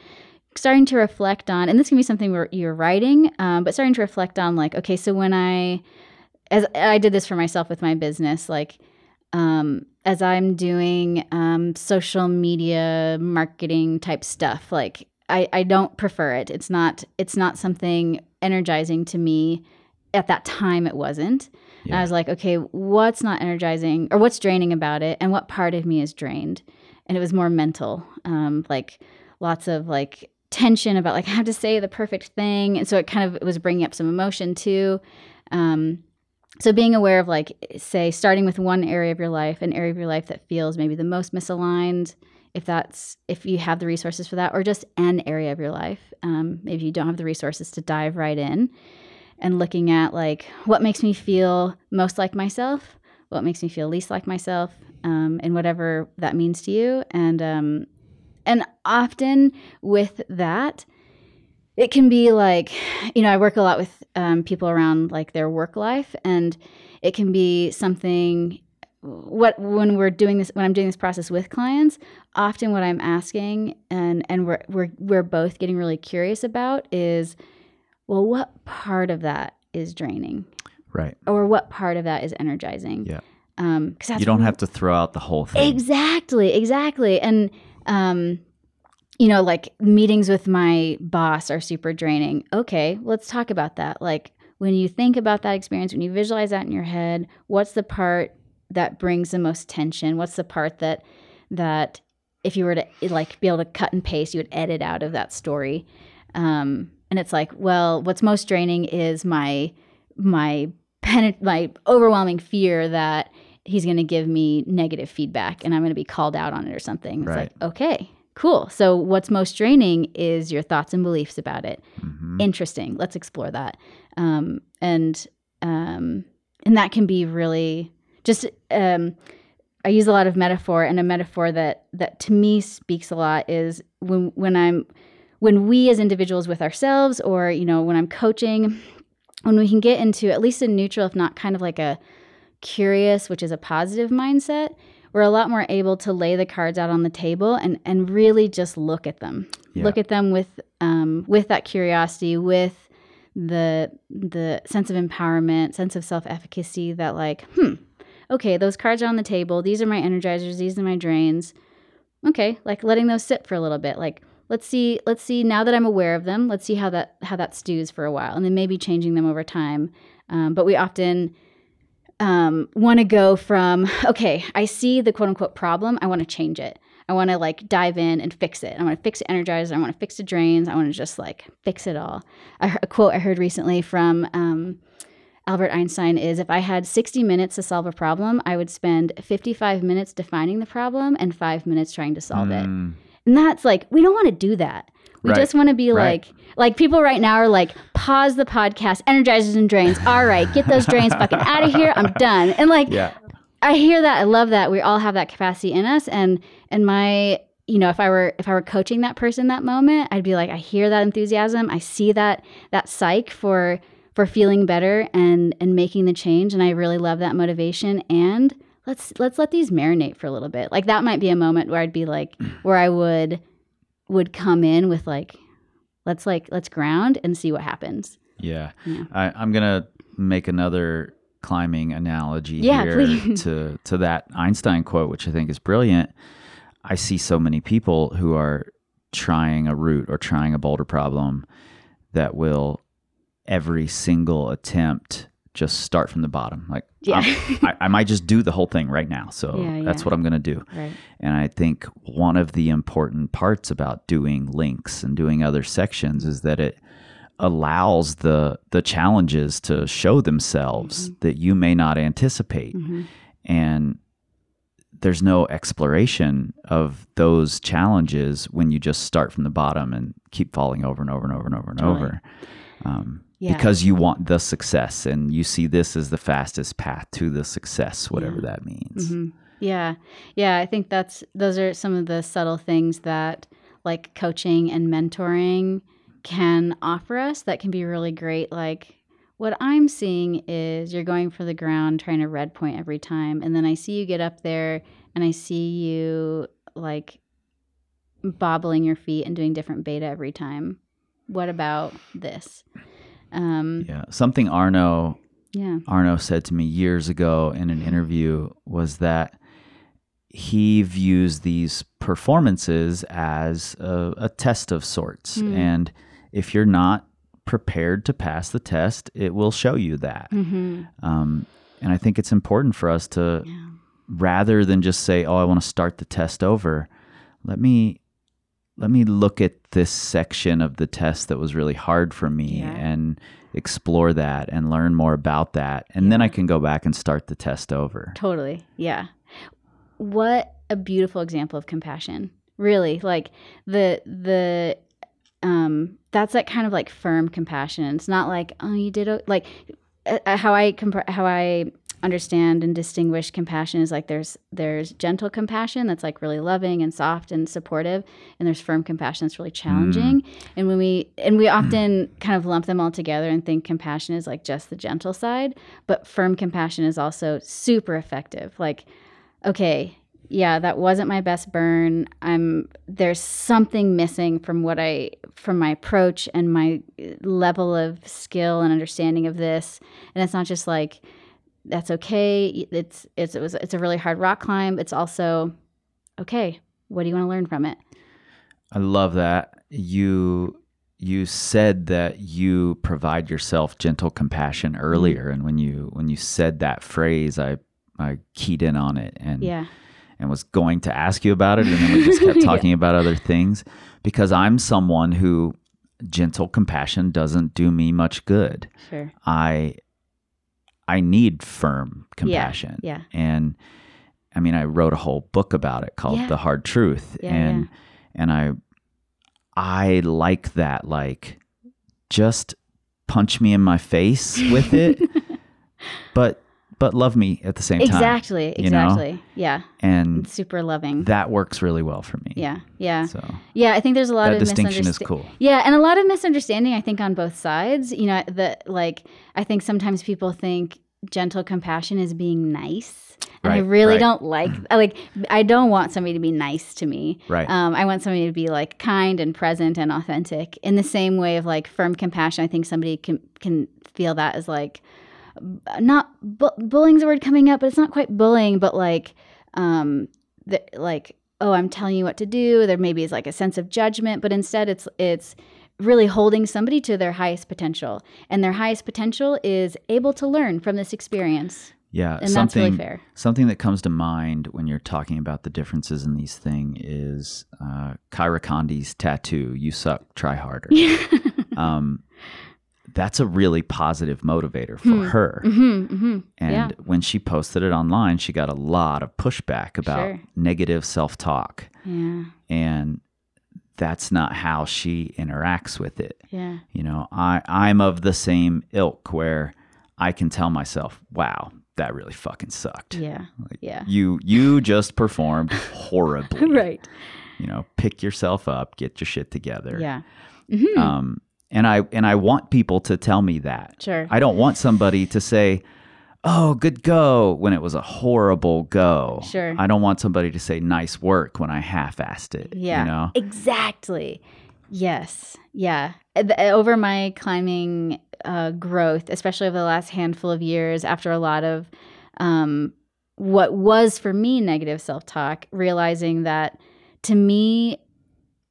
starting to reflect on and this can be something where you're writing um, but starting to reflect on like okay so when i as i did this for myself with my business like um, as i'm doing um, social media marketing type stuff like I, I don't prefer it. It's not it's not something energizing to me at that time it wasn't and i was like okay what's not energizing or what's draining about it? And what part of me is drained? And it was more mental um, like lots of like tension about like I have to say the perfect thing, and so it kind of was bringing up some emotion too. Um, so being aware of like say starting with one area of your life, an area of your life that feels maybe the most misaligned, if that's if you have the resources for that, or just an area of your life, um, maybe you don't have the resources to dive right in, and looking at like what makes me feel most like myself, what makes me feel least like myself, um, and whatever that means to you, and um, and often with that it can be like you know i work a lot with um, people around like their work life and it can be something what when we're doing this when i'm doing this process with clients often what i'm asking and and we're we're, we're both getting really curious about is well what part of that is draining Right. or what part of that is energizing Yeah. um because You don't have to throw out the whole thing. Exactly, exactly. And um you know, like meetings with my boss are super draining. Okay, let's talk about that. Like when you think about that experience, when you visualize that in your head, what's the part that brings the most tension? What's the part that that if you were to like be able to cut and paste, you would edit out of that story. Um and it's like, well, what's most draining is my my pen, my overwhelming fear that he's going to give me negative feedback and I'm going to be called out on it or something. It's Right. like, okay, cool. So what's most draining is your thoughts and beliefs about it. Mhm. Interesting. Let's explore that. Um, and um, and that can be really just. Um, I use a lot of metaphor, and a metaphor that that to me speaks a lot is when when I'm when we as individuals with ourselves, or you know, when I'm coaching, when we can get into at least a neutral, if not kind of like a curious, which is a positive mindset, we're a lot more able to lay the cards out on the table and and really just look at them. Yeah. Look at them with um, with that curiosity, with the the sense of empowerment, sense of self efficacy. That like, hmm, okay, those cards are on the table. These are my energizers. These are my drains. Okay, like letting those sit for a little bit. Like let's see let's see now that I'm aware of them. Let's see how that how that stews for a while, and then maybe changing them over time. Um, but we often um, want to go from okay i see the quote unquote problem i want to change it i want to like dive in and fix it i want to fix the energizer i want to fix the drains i want to just like fix it all I, a quote i heard recently from um, albert einstein is if i had 60 minutes to solve a problem i would spend 55 minutes defining the problem and five minutes trying to solve it Mm, and that's like we don't want to do that. We Right. just want to be Right. like like people right now are like pause the podcast, energizers and drains. All right, get those drains fucking out of here. I'm done. And like yeah. I hear that. I love that. We all have that capacity in us and and my you know, if I were if I were coaching that person that moment, I'd be like I hear that enthusiasm. I see that that psych for for feeling better and and making the change and I really love that motivation and let's let's let these marinate for a little bit. Like that might be a moment where I'd be like where I would would come in with like let's like let's ground and see what happens. Yeah. Yeah. I, I'm gonna make another climbing analogy Yeah, here please. to to that Einstein quote, which I think is brilliant. I see so many people who are trying a route or trying a boulder problem that will every single attempt just start from the bottom. Like Yeah. I, I might just do the whole thing right now. So Yeah, that's yeah. what I'm gonna do. Right. And I think one of the important parts about doing links and doing other sections is that it allows the the challenges to show themselves that you may not anticipate. Mhm. And there's no exploration of those challenges when you just start from the bottom and keep falling over and over and over and over and Totally. over. Um, Yeah. because you want the success and you see this as the fastest path to the success, whatever that means. Mhm. Yeah. Yeah. I think that's, those are some of the subtle things that like coaching and mentoring can offer us that can be really great. Like, what I'm seeing is you're going for the ground, trying to red point every time. And then I see you get up there and I see you like bobbling your feet and doing different beta every time. What about this? Um, Yeah. Something Arno yeah. Arno said to me years ago in an interview was that he views these performances as a, a test of sorts. Hmm. And if you're not prepared to pass the test, it will show you that. hmm Um, and I think it's important for us to, Yeah. rather than just say, "Oh, I want to start the test over," let me let me look at this section of the test that was really hard for me Yeah. and explore that and learn more about that, and then I can go back and start the test over. Totally. Yeah. What a beautiful example of compassion. Really, like the the um that's that kind of like firm compassion. It's not like, "Oh, you did o-" like uh, uh, how I compar- how I understand and distinguish compassion is like there's there's gentle compassion that's like really loving and soft and supportive and there's firm compassion that's really challenging. Mm. And when we and we often kind of lump them all together and think compassion is like just the gentle side but firm compassion is also super effective. Like okay yeah that wasn't my best burn. I'm there's something missing from what i from my approach and my level of skill and understanding of this. And it's not just like that's okay. It's it's it was it's a really hard rock climb. It's also okay what do you want to learn from it? I love that you you said that you provide yourself gentle compassion mm-hmm. earlier, and when you when you said that phrase, I I keyed in on it and yeah. and was going to ask you about it, and then we just kept Yeah. talking about other things because I'm someone who gentle compassion doesn't do me much good. sure. I I need firm compassion. yeah. And I mean I wrote a whole book about it called Yeah. The Hard Truth. Yeah, and and I I like that like just punch me in my face with it. but but love me at the same time. exactly know? exactly yeah And it's super loving that works really well for me. yeah yeah So yeah i think there's a lot of distinction is cool. Yeah, and a lot of misunderstanding, I think, on both sides. You know, that like I think sometimes people think gentle compassion is being nice, and I really right. don't like. Like I don't want somebody to be nice to me. Right. Um, I want somebody to be like kind and present and authentic. In the same way of like firm compassion, I think somebody can can feel that as like not bu- bullying's a word coming up, but it's not quite bullying, but like um the, like oh i'm telling you what to do there maybe is like a sense of judgment but instead it's it's really holding somebody to their highest potential and their highest potential is able to learn from this experience Yeah, and that's something really fair something that comes to mind when you're talking about the differences in these things is uh, Kyra Condie's tattoo. You suck, try harder. um, that's a really positive motivator for her. hmm hmm And yeah. when she posted it online, she got a lot of pushback about Sure. negative self-talk, yeah and that's not how she interacts with it. yeah You know, I I'm of the same ilk where I can tell myself, "Wow, that really fucking sucked." yeah Like, yeah You you just performed horribly. right You know, pick yourself up, get your shit together. yeah hmm Um and I and I want people to tell me that. sure I don't want somebody to say, "Oh, good go" when it was a horrible go. Sure. I don't want somebody to say nice work when I half-assed it, Yeah. you know. Exactly. Yes. Yeah. Uh, Over my climbing uh, growth, especially over the last handful of years, after a lot of um, what was for me negative self talk, realizing that to me,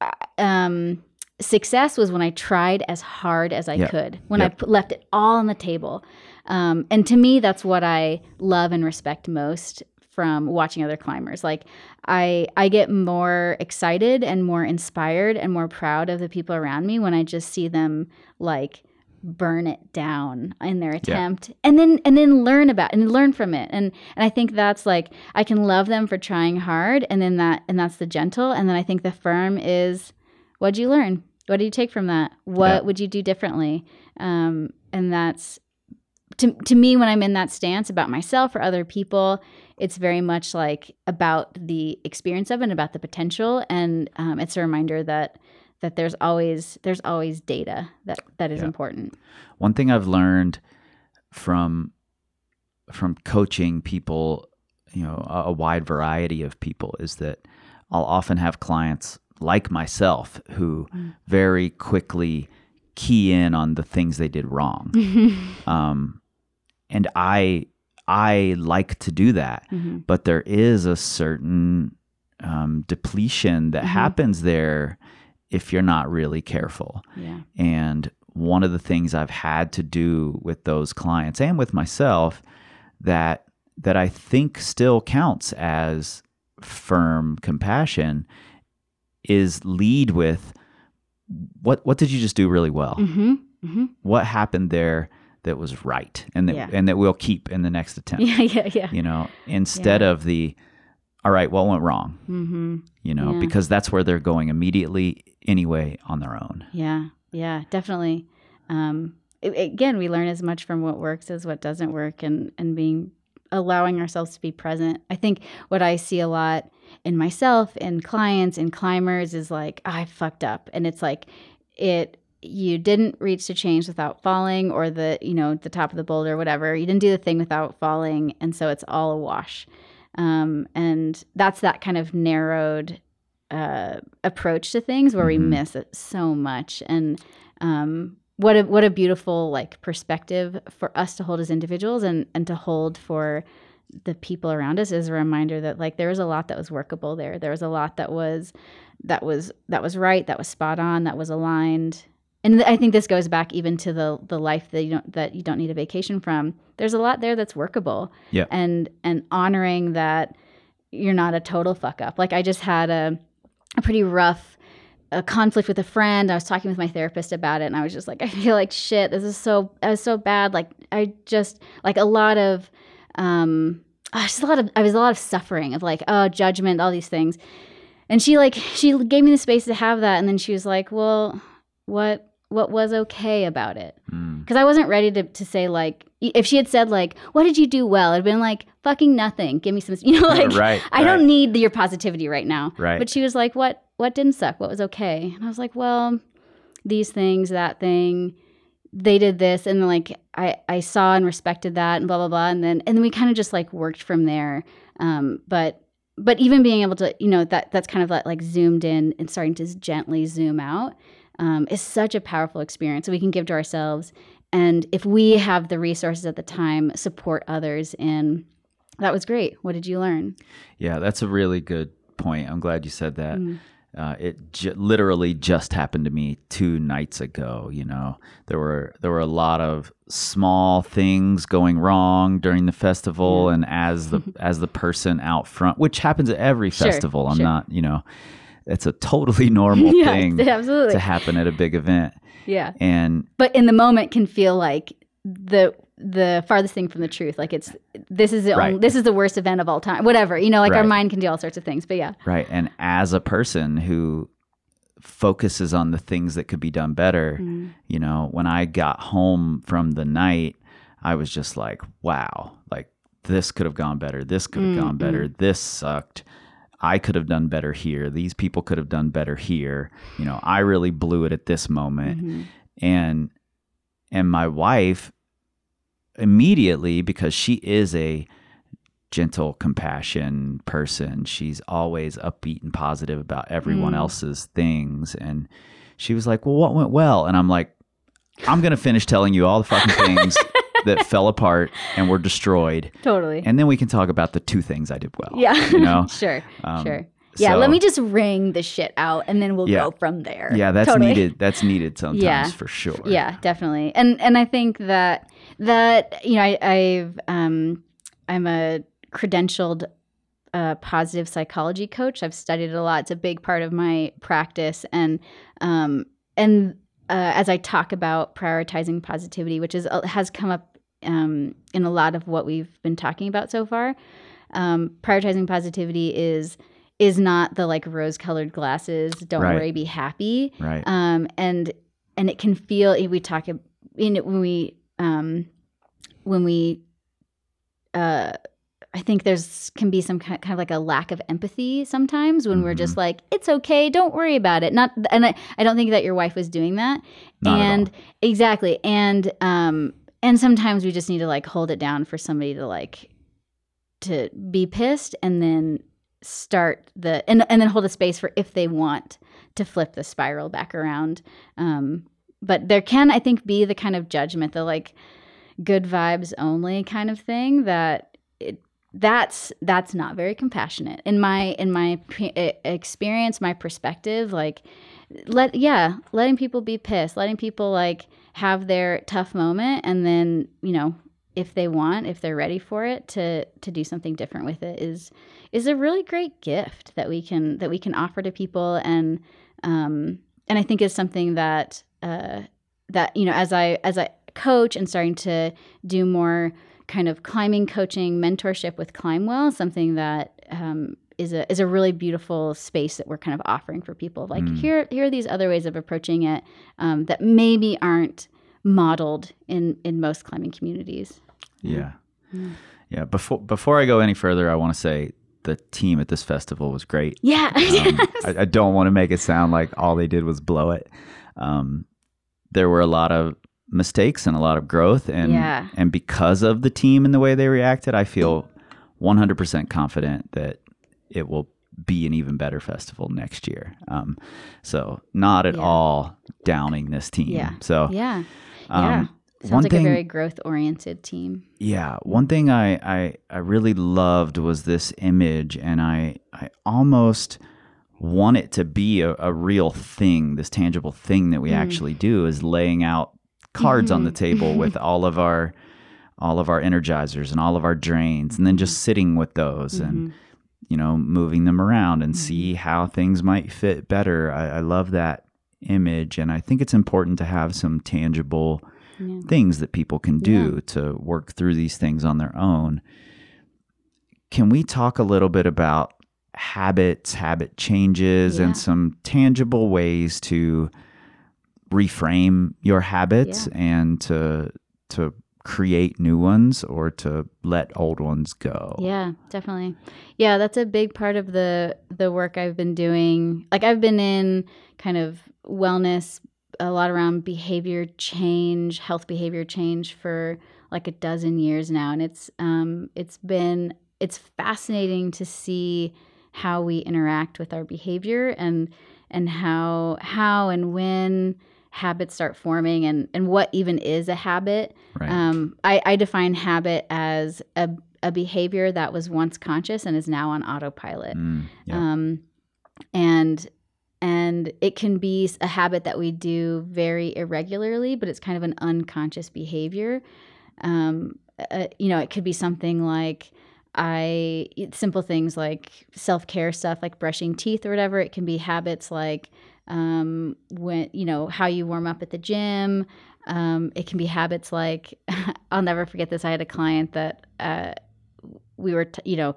uh, um, success was when I tried as hard as I could, when I Yep. put, left it all on the table. Um, and to me, that's what I love and respect most from watching other climbers. Like I I get more excited and more inspired and more proud of the people around me when I just see them like burn it down in their attempt and then and then learn about and learn from it. And and I think that's like I can love them for trying hard and then that and that's the gentle. And then I think the firm is what'd you learn? What do you take from that? What Yeah. would you do differently? Um and that's to to me when I'm in that stance about myself or other people. It's very much like about the experience of it, and about the potential, and um, it's a reminder that that there's always there's always data that that is Yeah. important. One thing I've learned from from coaching people, you know, a, a wide variety of people is that I'll often have clients like myself who very quickly key in on the things they did wrong. um, and I I like to do that, Mhm. but there is a certain um, depletion that Mhm. happens there if you're not really careful. Yeah. And one of the things I've had to do with those clients and with myself that that I think still counts as firm compassion is lead with what what did you just do really well? hmm hmm What happened there that was right and that Yeah. and that we'll keep in the next attempt. Yeah. Yeah. Yeah. You know, instead of the all right, what went wrong? hmm You know, Yeah. because that's where they're going immediately anyway on their own. Yeah, yeah, definitely. Um, a- again, we learn as much from what works as what doesn't work, and and being allowing ourselves to be present. I think what I see a lot in myself, in clients, in climbers is like I fucked up, and it's like it you didn't reach the change without falling, or the you know the top of the boulder, whatever. You didn't do the thing without falling, and so it's all a wash. Um, and that's that kind of narrowed uh, approach to things where Mhm. we miss it so much and um, what a what a beautiful like perspective for us to hold as individuals and and to hold for the people around us is a reminder that like there was a lot that was workable there there was a lot that was that was that was right that was spot on that was aligned and th- I think this goes back even to the the life that you don't that you don't need a vacation from. There's a lot there that's workable. Yeah. And and honoring that you're not a total fuck up. Like I just had a a pretty rough a conflict with a friend. I was talking with my therapist about it and I was just like I feel like shit. This is so I was so bad. Like I just like a lot of um ah, just a lot of I was a lot of suffering of like oh judgment all these things. And she like she gave me the space to have that and then she was like, "Well, what what was okay about it. Mm. because I wasn't ready to, to say like if she had said like what did you do well? It'd been like fucking nothing. Give me some you know like right. I right, don't need your positivity right now. Right. but she was like what what didn't suck? What was okay? And I was like well these things that thing they did this and like I I saw and respected that and blah blah blah and then and then we kind of just like worked from there. Um but but even being able to you know that that's kind of like, like zoomed in and starting to gently zoom out um, is such a powerful experience that we can give to ourselves and if we have the resources at the time support others in that was great what did you learn Yeah, that's a really good point. I'm glad you said that. Mm. Uh, it j- literally just happened to me two nights ago. You know, there were there were a lot of small things going wrong during the festival, and as the as the person out front, which happens at every Sure, festival, I'm sure. not. You know, it's a totally normal yeah thing absolutely to happen at a big event, yeah and but in the moment can feel like the the farthest thing from the truth like it's this is the Right. only, this is the worst event of all time whatever you know like our mind can do all sorts of things but yeah Right. And as a person who focuses on the things that could be done better, Mm. you know, when I got home from the night, I was just like, wow, like this could have gone better. This could have Mm, gone better. This sucked. I could have done better here. These people could have done better here. You know, I really blew it at this moment. Mhm. And and my wife immediately because she is a gentle compassion person she's always upbeat and positive about everyone Mm. else's things and she was like well what went well and i'm like i'm going to finish telling you all the fucking things that fell apart and were destroyed totally and then we can talk about the two things i did well yeah you know sure Um, sure yeah let me just wring the shit out and then we'll Yeah. go from there yeah that's Totally. needed that's needed sometimes Yeah. for sure Yeah, definitely. And and I think that that you know I, I've um I'm a credentialed uh, positive psychology coach. I've studied it a lot. It's a big part of my practice, and um and uh, as I talk about prioritizing positivity, which is uh, has come up um, in a lot of what we've been talking about so far. Um, prioritizing positivity is is not the like rose colored glasses. Don't Right. worry, be happy right um, and and it can feel we talk in when we um, when we uh, I think there's can be some kind kind of like a lack of empathy sometimes when we're just like, it's okay, don't worry about it. Not, and I, I don't think that your wife was doing that. Not and exactly, and um, and sometimes we just need to like hold it down for somebody to like to be pissed and then start the and and then hold a space for if they want to flip the spiral back around. Um, but there can I think be the kind of judgment, the like good vibes only kind of thing that it that's that's not very compassionate in my in my experience my perspective like let yeah letting people be pissed letting people like have their tough moment and then you know if they want if they're ready for it to to do something different with it is is a really great gift that we can that we can offer to people. And um and i think is something that uh that you know as i as i coach and starting to do more kind of climbing coaching mentorship with climbwell something that um, is a is a really beautiful space that we're kind of offering for people like here here are these other ways of approaching it um, that maybe aren't modeled in in most climbing communities Yeah. Yeah. Before before I go any further, I want to say the team at this festival was great. yeah Um, I, I don't want to make it sound like all they did was blow it. Um, there were a lot of mistakes and a lot of growth, and Yeah. and because of the team and the way they reacted, I feel 100% confident that it will be an even better festival next year. Um, so not at Yeah. all downing this team. Yeah. So yeah um, yeah sounds one like thing- a very growth oriented team yeah, one thing I, I I really loved was this image, and I I almost want it to be a, a real thing, this tangible thing that we actually do is laying out cards on the table with all of our all of our energizers and all of our drains, and then just sitting with those and you know moving them around and see mm-hmm. how things might fit better. I, I love that image, and I think it's important to have some tangible Yeah. things that people can do to work through these things on their own. Can we talk a little bit about habits, habit changes, Yeah. and some tangible ways to reframe your habits and to to create new ones or to let old ones go? Yeah, definitely. Yeah, that's a big part of the the work I've been doing. Like I've been in kind of wellness a lot around behavior change, health behavior change for like a dozen years now and it's um it's been it's fascinating to see how we interact with our behavior and and how how and when habits start forming and and what even is a habit Right. um, I, I define habit as a, a behavior that was once conscious and is now on autopilot. Mm, yeah. Um, and and it can be a habit that we do very irregularly, but it's kind of an unconscious behavior. Um, uh, you know, it could be something like I simple things like self care stuff, like brushing teeth or whatever. It can be habits like um, when you know how you warm up at the gym. Um, it can be habits like I'll never forget this. I had a client that uh, we were, t- you know,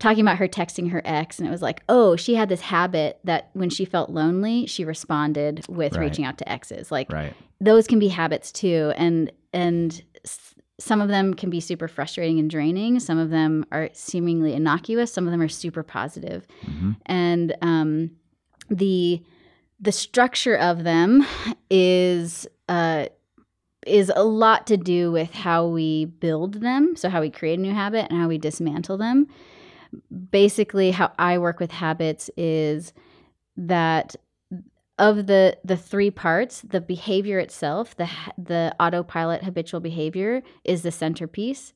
talking about her texting her ex, and it was like, oh, she had this habit that when she felt lonely, she responded with Right. reaching out to exes. Like right. those can be habits too, and and s- some of them can be super frustrating and draining. Some of them are seemingly innocuous. Some of them are super positive, Mhm. and um, the the structure of them is uh, is a lot to do with how we build them. So how we create a new habit and how we dismantle them. Basically, how I work with habits is that of the the three parts, the behavior itself, the the autopilot habitual behavior is the centerpiece.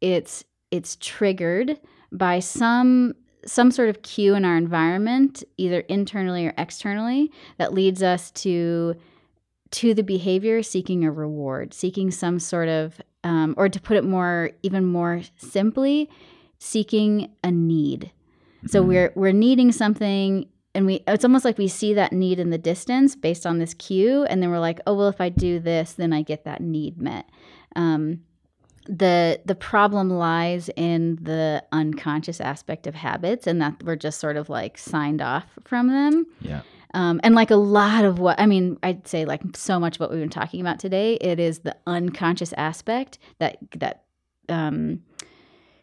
It's it's triggered by some some sort of cue in our environment, either internally or externally, that leads us to to the behavior seeking a reward, seeking some sort of, um, or to put it more, even more simply, seeking a need. So we're we're needing something, and we it's almost like we see that need in the distance based on this cue, and then we're like, oh well, if I do this, then I get that need met. Um, the the problem lies in the unconscious aspect of habits, and that we're just sort of like signed off from them. Yeah. Um, and like a lot of what I mean, I'd say like so much of what we've been talking about today, it is the unconscious aspect that that um,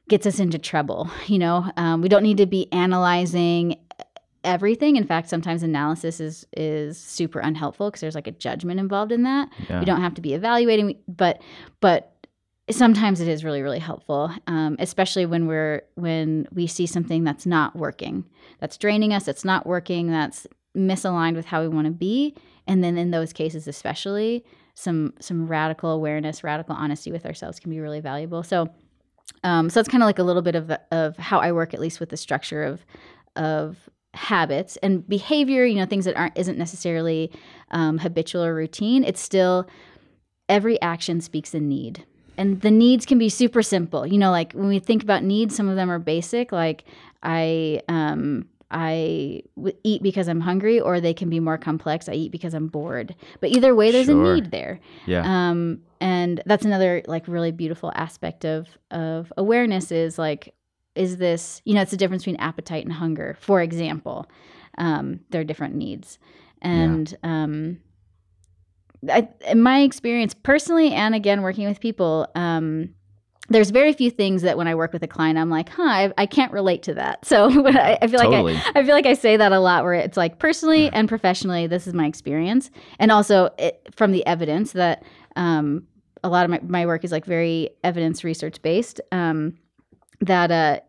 gets us into trouble. You know, um, we don't need to be analyzing everything. In fact, sometimes analysis is is super unhelpful because there's like a judgment involved in that. Yeah. We don't have to be evaluating, but but sometimes it is really really helpful, um, especially when we're when we see something that's not working, that's draining us, that's not working, that's misaligned with how we want to be, and then in those cases especially. Some some radical awareness, radical honesty with ourselves can be really valuable. So, um, so that's kind of like a little bit of of how I work, at least with the structure of of habits and behavior you know things that aren't isn't necessarily um, habitual or routine it's still every action speaks a need and the needs can be super simple. You know like when we think about needs some of them are basic like i um i w- eat because i'm hungry or they can be more complex i eat because i'm bored. But either way there's Sure. a need there. Yeah. um, and that's another like really beautiful aspect of of awareness is like is this you know it's the difference between appetite and hunger. For example um, they're different needs. And um, I, in my experience personally and again working with people um, there's very few things that when I work with a client, I'm like, huh, I, I can't relate to that. So I, I feel Totally. like I, I feel like I say that a lot, where it's like personally and professionally, this is my experience, and also it, from the evidence that um, a lot of my, my work is like very evidence research based. Um, that uh,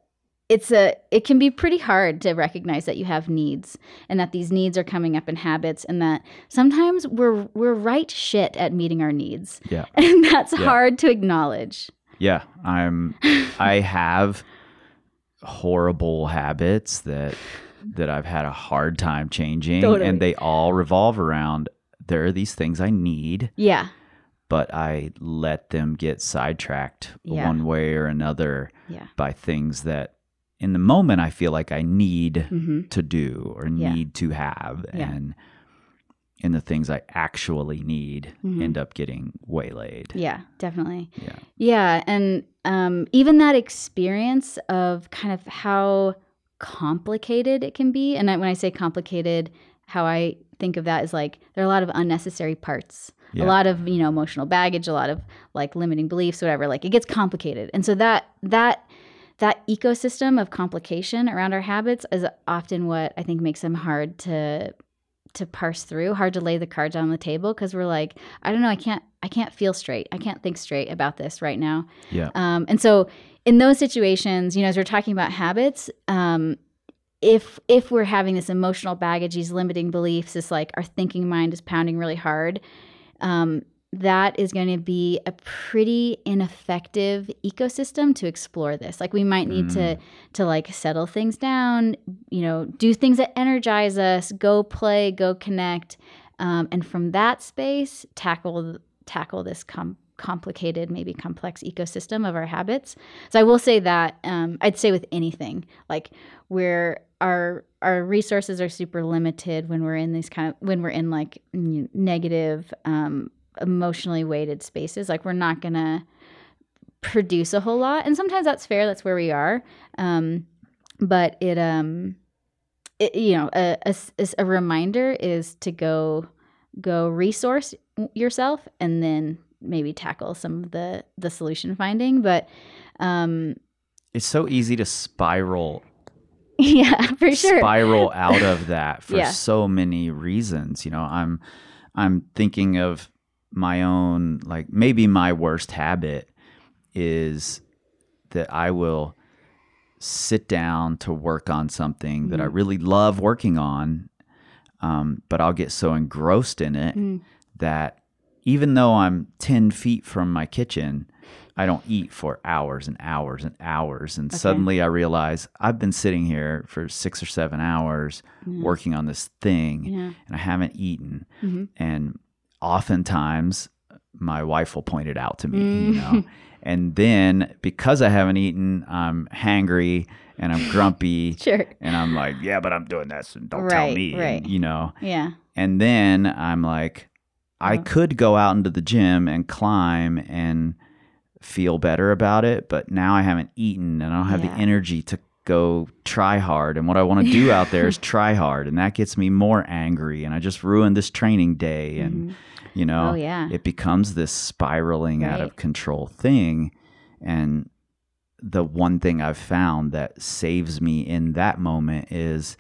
it's a it can be pretty hard to recognize that you have needs and that these needs are coming up in habits, and that sometimes we're we're right shit at meeting our needs, Yeah. and that's Yeah. hard to acknowledge. Yeah, I'm. I have horrible habits that that I've had a hard time changing, Totally. and they all revolve around there are these things I need, Yeah, but I let them get sidetracked Yeah. one way or another yeah, by things that in the moment I feel like I need hmm to do or Yeah. need to have, Yeah. and and the things I actually need Mhm. end up getting waylaid. yeah, definitely. Yeah. Yeah, and um, even that experience of kind of how complicated it can be, and I, when I say complicated, how I think of that is like there are a lot of unnecessary parts, Yeah. a lot of you know emotional baggage, a lot of like limiting beliefs, whatever. Like it gets complicated, and so that that that ecosystem of complication around our habits is often what I think makes them hard to to parse through, hard to lay the cards on the table because we're like, I don't know, I can't I can't feel straight. I can't think straight about this right now. Yeah. Um, and so in those situations, you know, as we're talking about habits, um, if if we're having this emotional baggage, these limiting beliefs, this like our thinking mind is pounding really hard, um, that is going to be a pretty ineffective ecosystem to explore this. Like we might need to to like settle things down, you know, do things that energize us, go play, go connect, um, and from that space tackle tackle this com- complicated, maybe complex ecosystem of our habits. So I will say that um, I'd say with anything, like where our our resources are super limited when we're in these kind of when we're in like negative, um, emotionally weighted spaces, like we're not gonna produce a whole lot, and sometimes that's fair. That's where we are, um, but it um. It, you know, a reminder is to go go resource yourself and then maybe tackle some of the the solution finding but um It's so easy to spiral yeah for sure spiral out of that for Yeah. so many reasons. You know, I'm I'm thinking of my own like maybe my worst habit is that I will sit down to work on something that I Mm-hmm. really love working on, um, but I'll get so engrossed in it Mm. that even though I'm 10 feet from my kitchen, I don't eat for hours and hours and hours. And suddenly I realize I've been sitting here for six or seven hours working on this thing yeah and I haven't eaten. Mhm. And oftentimes my wife will point it out to me, Mm. you know. And then because I haven't eaten, I'm hangry and I'm grumpy. sure And I'm like, yeah, but I'm doing this and don't tell Right, me. and, right. you know. yeah And then I'm like, I Mhm. could go out into the gym and climb and feel better about it, but now I haven't eaten and I don't have Yeah. the energy to go try hard and what I want to do out there is try hard and that gets me more angry and I just ruined this training day and you know Oh, yeah. it becomes this spiraling out of control thing and the one thing I've found that saves me in that moment is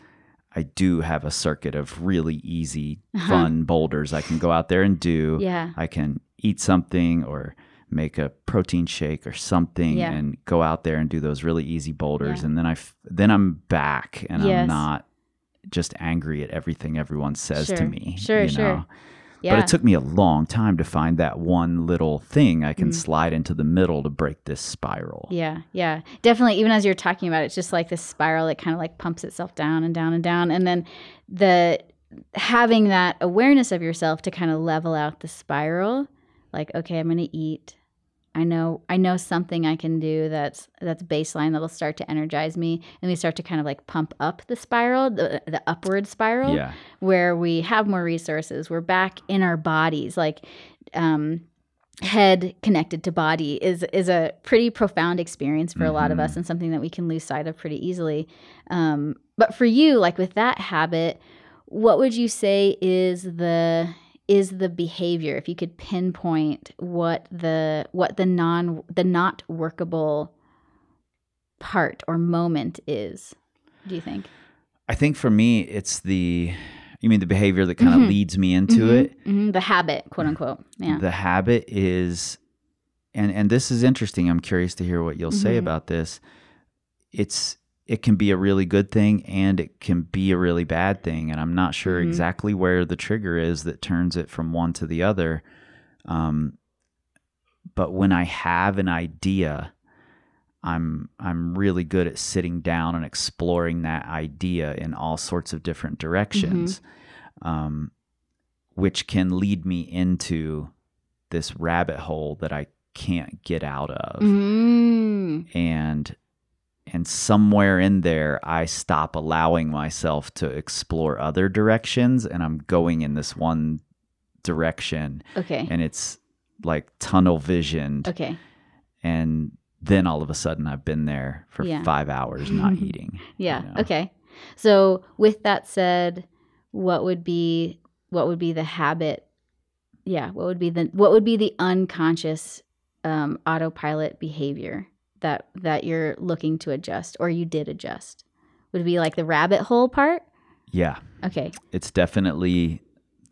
I do have a circuit of really easy fun boulders I can go out there and do Uh-huh. Yeah. I can eat something or make a protein shake or something Yeah. and go out there and do those really easy boulders Yeah. and then I f- then I'm back and I'm not just angry at everything everyone says to me. Sure, sure. know? Yeah. But it took me a long time to find that one little thing I can Mm. slide into the middle to break this spiral. Yeah, yeah, definitely. Even as you're talking about it, it's just like this spiral that kind of like pumps itself down and down and down, and then the having that awareness of yourself to kind of level out the spiral. Like, okay, I'm gonna eat. I know, I know something I can do that's that's baseline that'll start to energize me, and we start to kind of like pump up the spiral, the the upward spiral Yeah. where we have more resources. We're back in our bodies. Like um, head connected to body is is a pretty profound experience for a lot of us, and something that we can lose sight of pretty easily. Um, but for you, like with that habit, what would you say is the is the behavior if you could pinpoint what the what the non the not workable part or moment is do you think I think for me it's the you mean the behavior that kind of Mhm. leads me into Mhm, it. mhm, the habit quote unquote yeah The habit is and and this is interesting. I'm curious to hear what you'll say Mhm. about this. It's it can be a really good thing and it can be a really bad thing and I'm not sure Mhm. exactly where the trigger is that turns it from one to the other. Um but when I have an idea, I'm I'm really good at sitting down and exploring that idea in all sorts of different directions, um, which can lead me into this rabbit hole that I can't get out of, Mm, and and somewhere in there I stop allowing myself to explore other directions, and I'm going in this one direction, okay. and it's like tunnel visioned Okay. and then all of a sudden I've been there for Yeah. five hours not eating. Yeah. you know? Okay. So with that said, what would be what would be the habit? Yeah. What would be the what would be the unconscious um, autopilot behavior that that you're looking to adjust or you did adjust? Would it be like the rabbit hole part? Yeah, Okay. it's definitely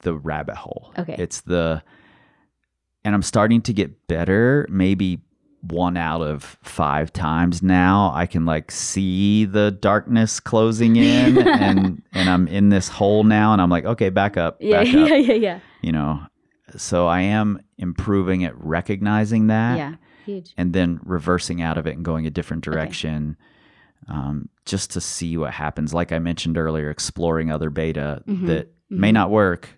the rabbit hole. Okay. It's the, and I'm starting to get better. Maybe one out of five times now, I can like see the darkness closing in, and and I'm in this hole now, and I'm like, okay, back up, Yeah. back Yeah. Yeah. Yeah. You know, so I am improving at recognizing that. Yeah. Huge. and then reversing out of it and going a different Okay. direction um, just to see what happens. Like I mentioned earlier, exploring other beta Mhm, that may mhm. not work,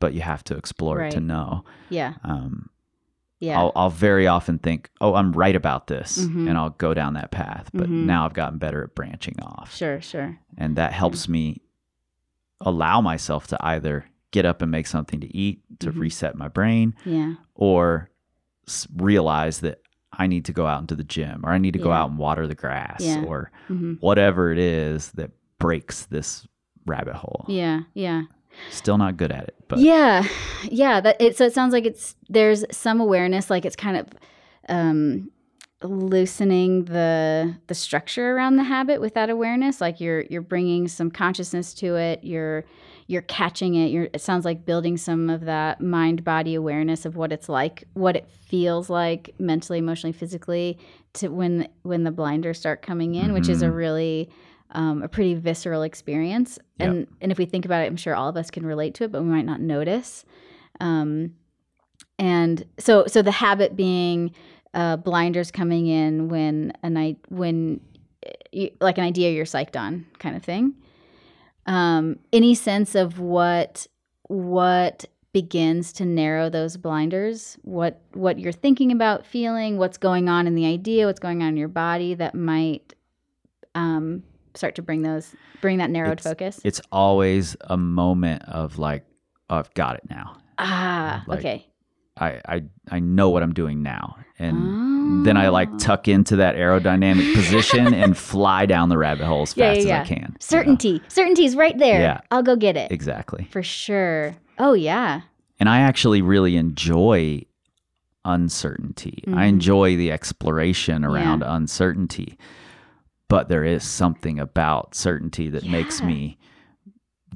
but you have to explore it to know. Yeah. Um, Yeah. I'll, I'll very often think, oh, I'm right about this, Mhm. and I'll go down that path. But Mhm. now I've gotten better at branching off. sure. Sure. And that helps me allow myself to either get up and make something to eat to Mhm. reset my brain Yeah. or s- realize that I need to go out into the gym or I need to go out and water the grass Yeah. or hmm whatever it is that breaks this rabbit hole. Yeah. Yeah. Still not good at it, but yeah yeah that it so it sounds like it's there's some awareness like it's kind of um loosening the the structure around the habit with that awareness like you're you're bringing some consciousness to it you're you're catching it you're it sounds like building some of that mind body awareness of what it's like what it feels like mentally emotionally physically to when when the blinders start coming in which is a Mhm. really um, a pretty visceral experience Yep. and and if we think about it i'm sure all of us can relate to it but we might not notice um, and so so the habit being uh, blinders coming in when a night when you, like an idea you're psyched on kind of thing um, any sense of what what begins to narrow those blinders what what you're thinking about feeling what's going on in the idea what's going on in your body that might um, start to bring those bring that narrowed It's- focus it's always a moment of like, oh, I've got it now. ah like- okay I, I I know what I'm doing now. And then I like tuck into that aerodynamic position and fly down the rabbit hole as Yeah, fast yeah, as I can. you know? Certainty. Certainty's right there. Yeah. I'll go get it. Exactly. For sure. Oh yeah. And I actually really enjoy uncertainty. I Mhm. enjoy the exploration around uncertainty. But there is something about certainty that makes me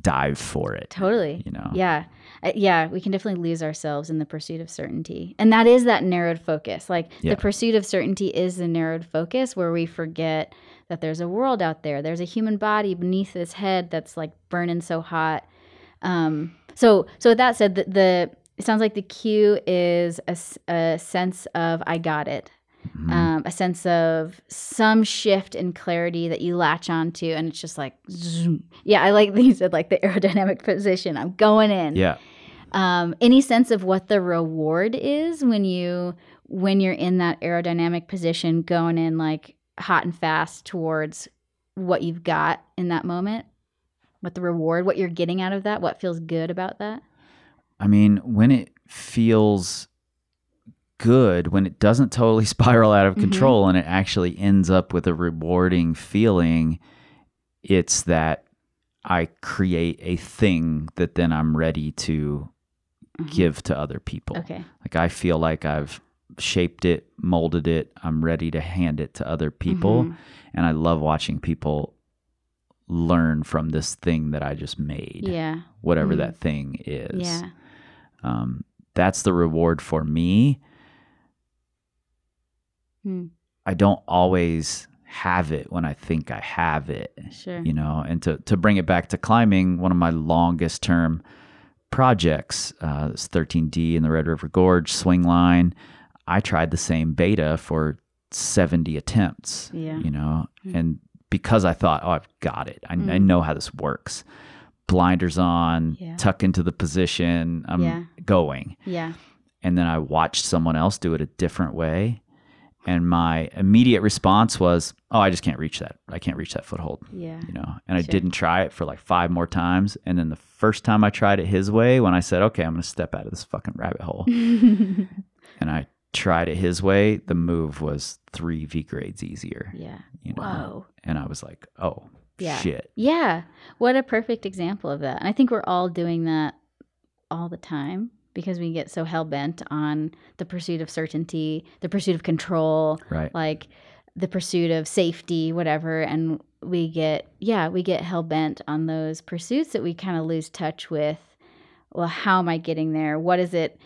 dive for it. Totally. You know? Yeah. Uh, yeah, we can definitely lose ourselves in the pursuit of certainty. And that is that narrowed focus. Like Yeah. the pursuit of certainty is the narrowed focus where we forget that there's a world out there. There's a human body beneath this head that's like burning so hot. Um so so with that said the, the it sounds like the cue is a, a sense of I got it. Mhm. Um, a sense of some shift in clarity that you latch onto, and it's just like, zoom. yeah, I like that you said like the aerodynamic position. I'm going in yeah. um, any sense of what the reward is when you when you're in that aerodynamic position going in like hot and fast towards what you've got in that moment what the reward what you're getting out of that what feels good about that I mean, when it feels good, when it doesn't totally spiral out of Mhm. control and it actually ends up with a rewarding feeling, it's that I create a thing that then I'm ready to Mhm. give to other people. okay Like I feel like I've shaped it, molded it, I'm ready to hand it to other people. Mhm. And I love watching people learn from this thing that I just made, yeah whatever Mhm. that thing is yeah um, that's the reward for me. Hmm. I don't always have it when I think I have it, sure you know. And to to bring it back to climbing, one of my longest term projects, uh, this 13D in the Red River Gorge swing line. I tried the same beta for 70 attempts, Yeah. you know, Hmm. and because I thought, oh, I've got it. I, I Mm. know how this works. Blinders on, Yeah. tuck into the position. I'm Yeah. going yeah and then I watched someone else do it a different way. And my immediate response was, "Oh, I just can't reach that. I can't reach that foothold." yeah You know, and I Sure. didn't try it for like five more times. And then the first time I tried it his way, when I said, "Okay, I'm going to step out of this fucking rabbit hole," and I tried it his way, the move was three V grades easier. yeah You know, whoa and I was like, "Oh, Yeah. shit." Yeah. What a perfect example of that. And I think we're all doing that all the time because we get so hell bent on the pursuit of certainty, the pursuit of control, Right. like the pursuit of safety, whatever. And we get, yeah, we get hell bent on those pursuits that we kind of lose touch with. Well, how am I getting there? What is it,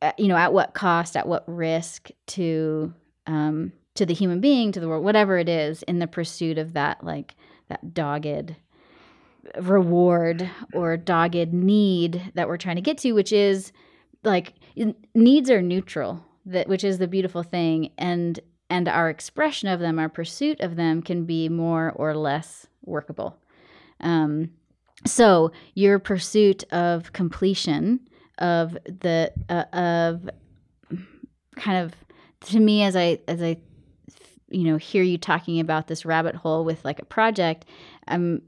uh, you know, at what cost, at what risk to, um, to the human being, to the world, whatever it is, in the pursuit of that, like that dogged reward or dogged need that we're trying to get to, which is like needs are neutral, that which is the beautiful thing, and and our expression of them, our pursuit of them, can be more or less workable. Um, so your pursuit of completion of the uh, of kind of to me as I as I you know hear you talking about this rabbit hole with like a project, I'm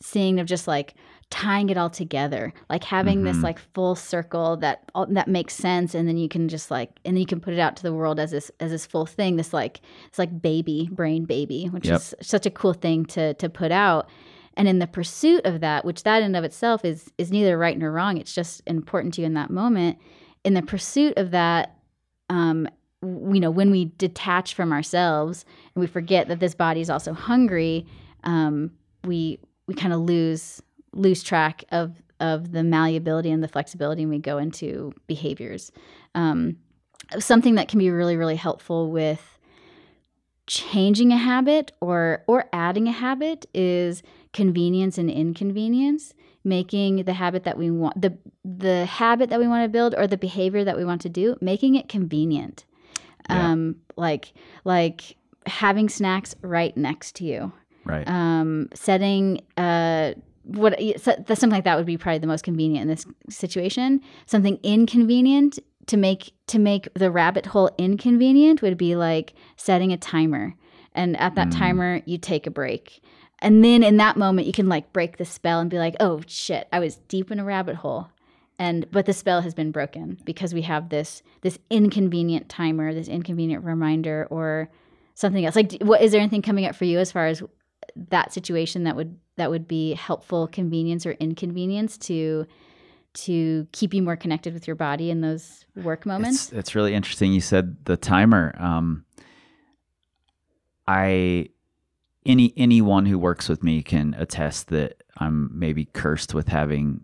seeing of just like tying it all together like having this Mhm. like full circle that that makes sense and then you can just like and then you can put it out to the world as this as this full thing this like it's like baby brain baby which Yep. is such a cool thing to to put out and in the pursuit of that which that in of itself is is neither right nor wrong it's just important to you in that moment in the pursuit of that um you know when we detach from ourselves and we forget that this body is also hungry um we we kind of lose lose track of of the malleability and the flexibility and we go into behaviors um, something that can be really really helpful with changing a habit or or adding a habit is convenience and inconvenience making the habit that we want the the habit that we want to build or the behavior that we want to do making it convenient Yeah. um like like having snacks right next to you Right. um, setting uh, what so- something like that would be probably the most convenient in this situation. Something inconvenient to make to make the rabbit hole inconvenient would be like setting a timer, and at that Mm. timer you take a break, and then in that moment you can like break the spell and be like, oh shit, I was deep in a rabbit hole. and but the spell has been broken because we have this this inconvenient timer, this inconvenient reminder, or something else. Like, what is there anything coming up for you as far as that situation that would that would be helpful convenience or inconvenience to to keep you more connected with your body in those work moments? It's, it's really interesting. You said the timer. Um, I any anyone who works with me can attest that I'm maybe cursed with having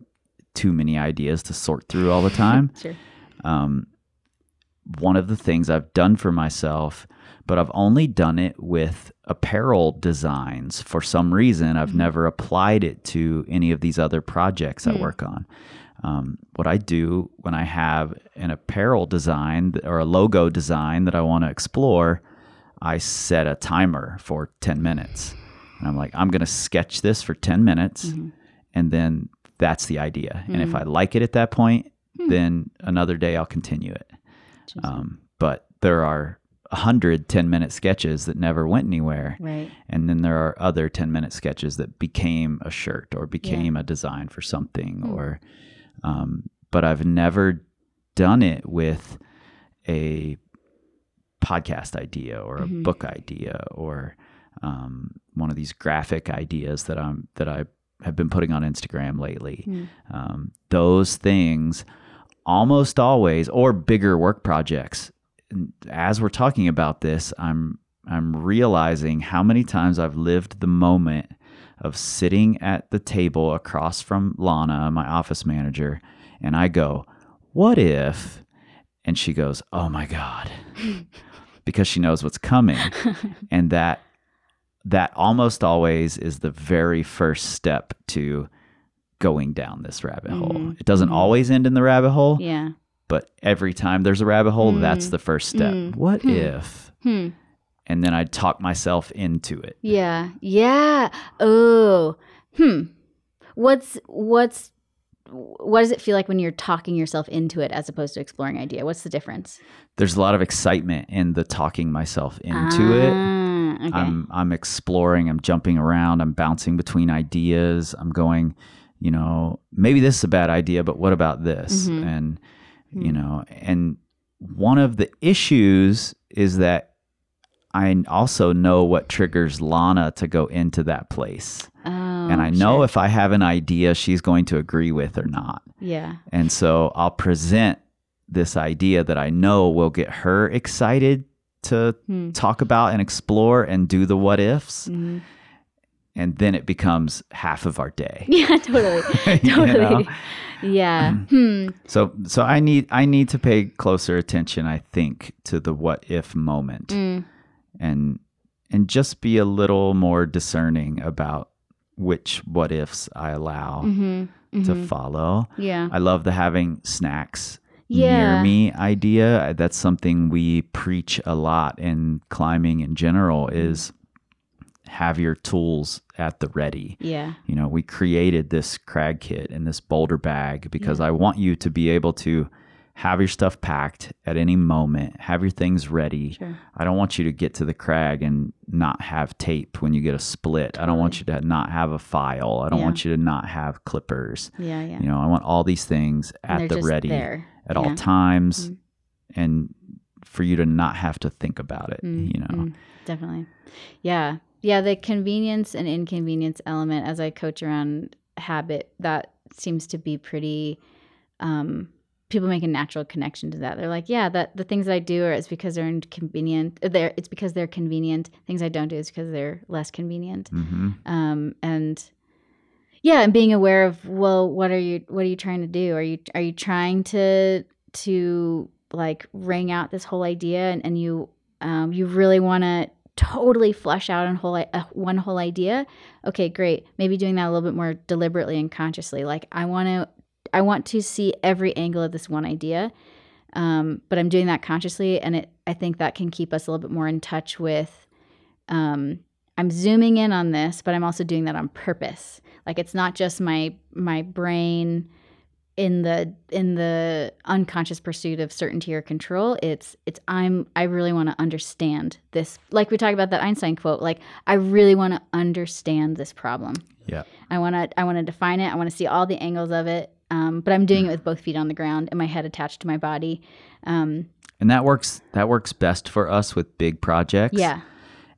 too many ideas to sort through all the time. Sure. um, one of the things I've done for myself, but I've only done it with apparel designs for some reason. I've mm-hmm. never applied it to any of these other projects I mm. work on. Um, what I do when I have an apparel design or a logo design that I want to explore, I set a timer for 10 minutes. And I'm like, I'm going to sketch this for 10 minutes. Mm-hmm. And then that's the idea. And if mm. I like it at that point, hmm. then another day I'll continue it. Um, but there are a hundred 10 minute sketches that never went anywhere. Right. And then there are other 10 minute sketches that became a shirt or became a design for something Hmm. or, um, but I've never done it with a podcast idea or a Mm-hmm. book idea or, um, one of these graphic ideas that I'm, that I have been putting on Instagram lately. Hmm. Um, those things almost always or bigger work projects as we're talking about this i'm i'm realizing how many times i've lived the moment of sitting at the table across from lana my office manager and i go what if and she goes oh my god because she knows what's coming and that that almost always is the very first step to going down this rabbit hole. Mm-hmm. It doesn't mm-hmm. always end in the rabbit hole, Yeah. But every time there's a rabbit hole, that's the first step. Mm. What if? Hmm. And then I talk myself into it. Yeah. Yeah. Oh. Hmm. What's what's what does it feel like when you're talking yourself into it as opposed to exploring idea? What's the difference? There's a lot of excitement in the talking myself into it. Ah, Okay. I'm I'm exploring, I'm jumping around, I'm bouncing between ideas. I'm going, you know, maybe this is a bad idea, but what about this? Mhm. And you know, and one of the issues is that I also know what triggers Lana to go into that place. oh, and I know sure. if I have an idea she's going to agree with or not. Yeah. And so I'll present this idea that I know will get her excited to Hmm. talk about and explore and do the what ifs. Mhm. And then it becomes half of our day. Yeah, totally. Totally. Yeah. Hmm. So so I need I need to pay closer attention, I think, to the what if moment Mm. and and just be a little more discerning about which what ifs I allow Mhm. to Mhm. follow. Yeah. I love the having snacks Yeah. near me idea. That's something we preach a lot in climbing in general Mm-hmm. is have your tools at the ready. Yeah. You know, we created this crag kit and this boulder bag because I want you to be able to have your stuff packed at any moment, have your things ready. Sure. I don't want you to get to the crag and not have tape when you get a split. I don't want you to not have a file. I don't Yeah. want you to not have clippers. Yeah. Yeah. You know, I want all these things at the ready there. at Yeah. all times Mhm. and for you to not have to think about it, Mm, you know. mm, definitely. Yeah. Yeah. The convenience and inconvenience element as I coach around habit, that seems to be pretty, um, people make a natural connection to that. They're like, yeah, that the things that I do are it's because they're inconvenient. They're, it's because they're convenient. Things I don't do is because they're less convenient. hmm Um, and yeah, and being aware of, well, what are you, what are you trying to do? Are you, are you trying to, to like ring out this whole idea and, and you, um, you really want to totally flesh out a whole, uh, one whole idea? Okay, great. Maybe doing that a little bit more deliberately and consciously. Like I want to, I want to see every angle of this one idea. Um, but I'm doing that consciously. And it, I think that can keep us a little bit more in touch with, um, I'm zooming in on this, but I'm also doing that on purpose. Like it's not just my my brain in the in the unconscious pursuit of certainty or control. It's it's I'm I really want to understand this. Like we talked about that Einstein quote. Like I really want to understand this problem. Yeah. I want to I want to define it. I want to see all the angles of it. um, but I'm doing it with both feet on the ground and my head attached to my body. Um, And that works that works best for us with big projects. yeah,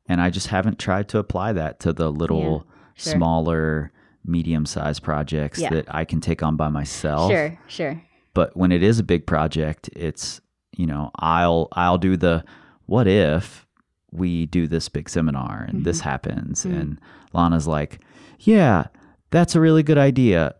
And I just haven't tried to apply that to the little sure. smaller medium-sized projects Yeah. that I can take on by myself. sure, sure. But when it is a big project, it's, you know, I'll I'll do the what if we do this big seminar and this Mm-hmm. happens and Lana's like, "Yeah, that's a really good idea.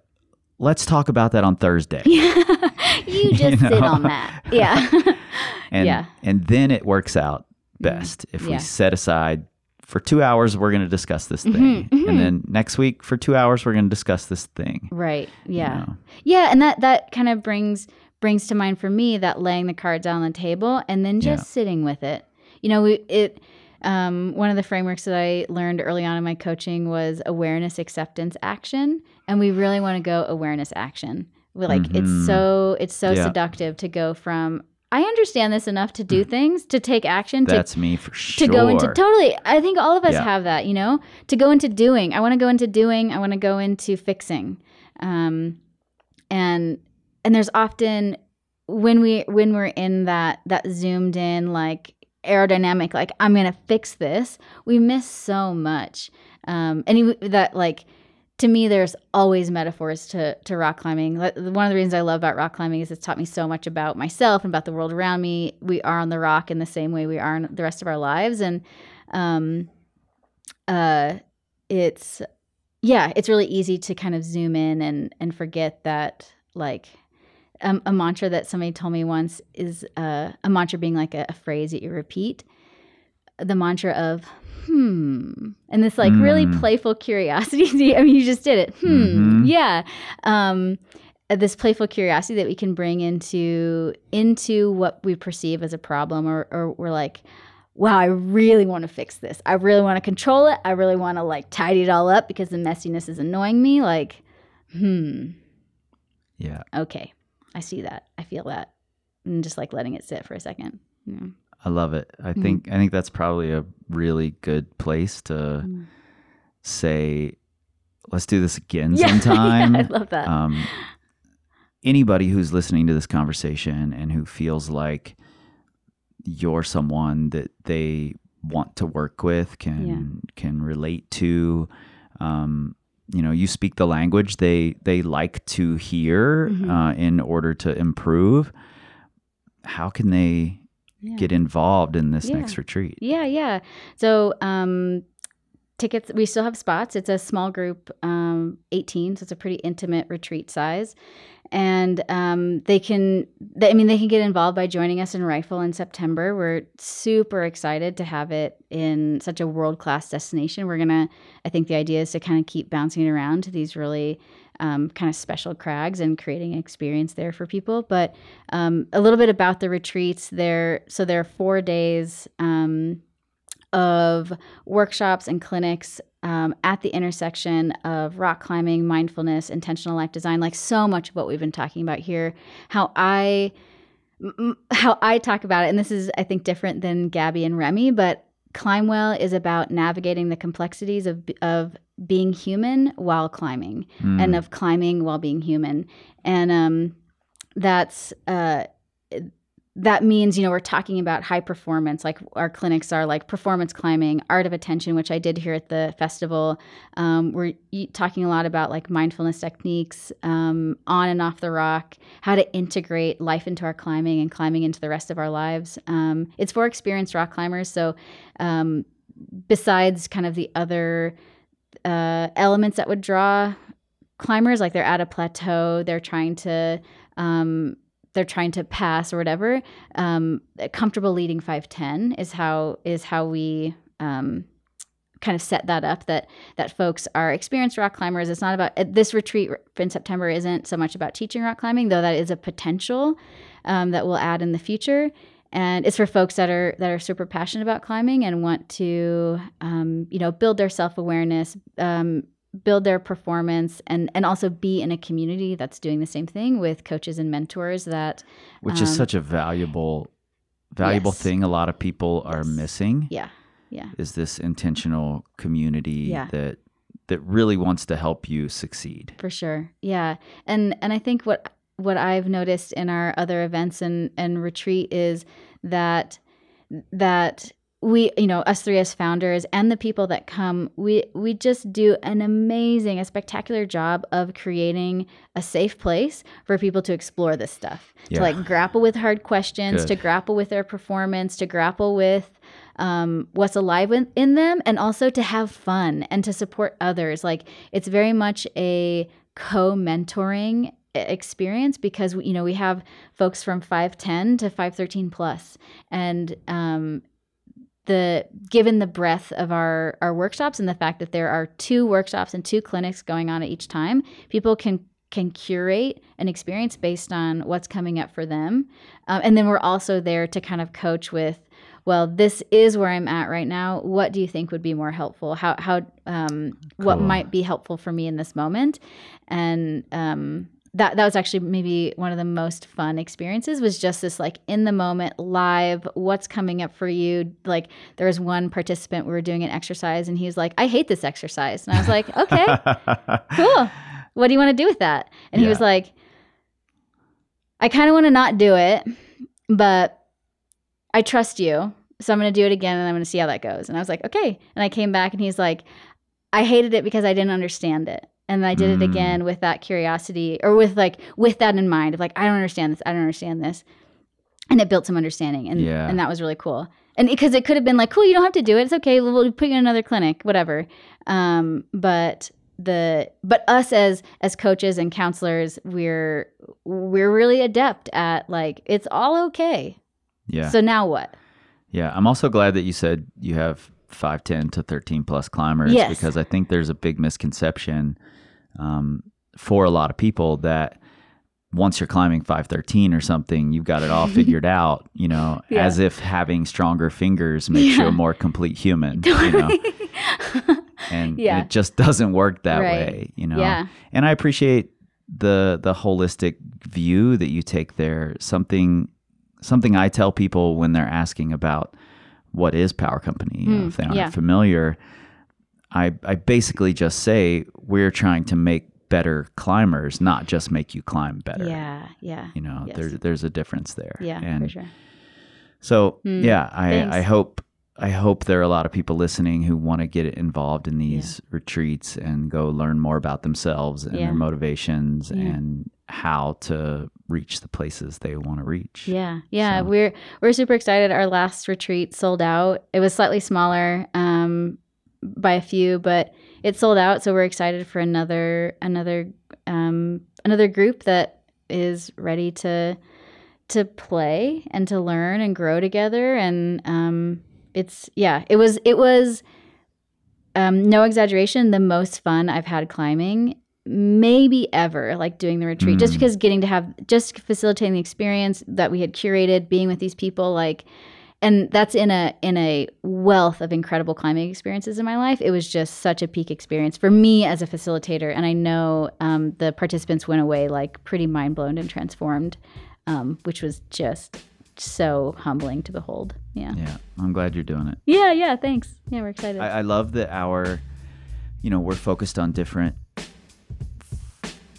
Let's talk about that on Thursday." You just sit on that. Yeah. and Yeah. and then it works out best if Yeah. we set aside for two hours we're going to discuss this thing Mm-hmm, and then next week for two hours we're going to discuss this thing Right. Yeah. know? Yeah, and that that kind of brings brings to mind for me that laying the cards on the table and then just Yeah. sitting with it. You know, it um, one of the frameworks that I learned early on in my coaching was awareness, acceptance, action, and we really want to go awareness, action. We like Mhm. it's so it's so Yeah. seductive to go from I understand this enough to do things to take action to that's me for sure to go into totally i think all of us Yeah. have that you know? To go into doing i want to go into doing i want to go into fixing. Um and and there's often when we when we're in that that zoomed in like aerodynamic like i'm gonna fix this we miss so much. Um and that like to me there's always metaphors to to rock climbing. One of the reasons i love about rock climbing is it's taught me so much about myself and about the world around me. We are on the rock in the same way we are in the rest of our lives. And um uh it's yeah it's really easy to kind of zoom in and and forget that like um, a mantra that somebody told me once is uh, a mantra being like a, a phrase that you repeat the mantra of hmm and this like really Mm. playful curiosity i mean you just did it. Hmm Mhm. yeah. Um uh, this playful curiosity that we can bring into into what we perceive as a problem or, or we're like wow i really want to fix this. I really want to control it. I really want to like tidy it all up because the messiness is annoying me. Like hmm. Yeah. Okay. I see that. I feel that. And just like letting it sit for a second. Yeah. I love it i Mm-hmm. think i think that's probably a really good place to Mm. say let's do this again Yeah, sometime yeah, i love that um, anybody who's listening to this conversation and who feels like you're someone that they want to work with can can relate to um, you know you speak the language they they like to hear Mhm. uh, in order to improve how can they Yeah. get involved in this Yeah. next retreat Yeah, yeah. So um, tickets, we still have spots. It's a small group, um, 18, so it's a pretty intimate retreat size. And um, they can, they, I mean, they can get involved by joining us in Rifle in September. We're super excited to have it in such a world class destination. We're going to, I think the idea is to kind of keep bouncing around to these really um, kind of special crags and creating an experience there for people. But um, a little bit about the retreats there. So there are four days um, of workshops and clinics um, at the intersection of rock climbing, mindfulness, intentional life design. Like so much of what we've been talking about here. How I how I talk about it, and this is I think different than Gabby and Remy, but Climbwell is about navigating the complexities of of being human while climbing Mm. and of climbing while being human. And um, that's uh, that means you know we're talking about high performance. Like our clinics are like performance climbing, art of attention, which I did here at the festival. Um, we're talking a lot about like mindfulness techniques um, on and off the rock, how to integrate life into our climbing and climbing into the rest of our lives. Um, it's for experienced rock climbers, so. Um, besides kind of the other uh, elements that would draw climbers like they're at a plateau they're trying to um, they're trying to pass or whatever. Um, comfortable leading 510 is how is how we um, kind of set that up that that folks are experienced rock climbers. It's not about uh, this retreat in september isn't so much about teaching rock climbing though that is a potential um, that we'll add in the future and it's for folks that are that are super passionate about climbing and want to um, you know build their self-awareness um, build their performance and and also be in a community that's doing the same thing with coaches and mentors that which is um, such a valuable valuable yes. thing a lot of people are Yes. missing yeah yeah is this intentional community Yeah. that that really wants to help you succeed. for sure yeah and and i think what what i've noticed in our other events and and retreat is that that we you know us three as founders and the people that come we we just do an amazing a spectacular job of creating a safe place for people to explore this stuff Yeah. to like grapple with hard questions Good. to grapple with their performance to grapple with um, what's alive in, in them and also to have fun and to support others like it's very much a co-mentoring experience because you know we have folks from 510 to 513 plus. And um, the given the breadth of our our workshops and the fact that there are two workshops and two clinics going on at each time people can can curate an experience based on what's coming up for them. Um, and then we're also there to kind of coach with well this is where i'm at right now. What do you think would be more helpful? How how um, what might be helpful for me in this moment? And um, that that was actually maybe one of the most fun experiences was just this like in the moment live what's coming up for you? Like there was one participant we were doing an exercise and he was like i hate this exercise. And i was like okay cool. What do you want to do with that? And he was like i kind of want to not do it but i trust you so i'm going to do it again and i'm going to see how that goes. And i was like okay. And i came back and he's like i hated it because i didn't understand it and i did Mm. it again with that curiosity or with like with that in mind of like i don't understand this i don't understand this and it built some understanding and Yeah. and that was really cool and because it could have been like cool you don't have to do it it's okay we'll, we'll put you in another clinic whatever um but the but us as as coaches and counselors we're we're really adept at like it's all okay yeah. so now what Yeah, I'm also glad that you said you have 510 to 13 plus climbers Yes. because I think there's a big misconception um, for a lot of people that once you're climbing 513 or something, you've got it all figured out, you know, Yeah. as if having stronger fingers makes you a more complete human, you know. And Yeah. it just doesn't work that Right. way, you know. Yeah. And I appreciate the the holistic view that you take there. Something something I tell people when they're asking about what is power company, you know, Mm, if they aren't yeah. familiar, I I basically just say we're trying to make better climbers, not just make you climb better. yeah yeah You know, Yes. there's there's a difference there. yeah and for sure so Hmm, yeah, I, thanks. I hope I hope there are a lot of people listening who want to get involved in these retreats and go learn more about themselves and Yeah. their motivations Yeah. and how to reach the places they want to reach. Yeah, yeah, So- we're we're super excited. Our last retreat sold out. It was slightly smaller um, by a few, but it sold out. So we're excited for another another um, another group that is ready to to play and to learn and grow together. And um, it's yeah, it was it was um, no exaggeration the most fun I've had climbing maybe ever like doing the retreat just Mm. because getting to have just facilitating the experience that we had curated being with these people like and that's in a in a wealth of incredible climbing experiences in my life. It was just such a peak experience for me as a facilitator and i know um, the participants went away like pretty mind blown and transformed um, which was just so humbling to behold. Yeah. Yeah, I'm glad you're doing it. yeah yeah thanks. Yeah we're excited. I, I love that our, you know, we're focused on different,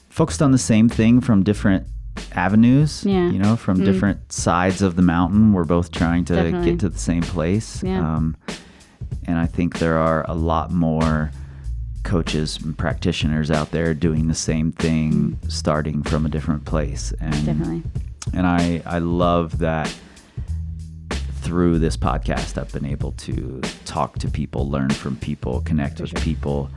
focused on the same thing from different avenues. Yeah. You know, from Mm. different sides of the mountain. We're both trying to Definitely. get to the same place. Yeah. Um, and I think there are a lot more coaches and practitioners out there doing the same thing, starting from a different place. And definitely and I I love that through this podcast I've been able to talk to people, learn from people, connect with people,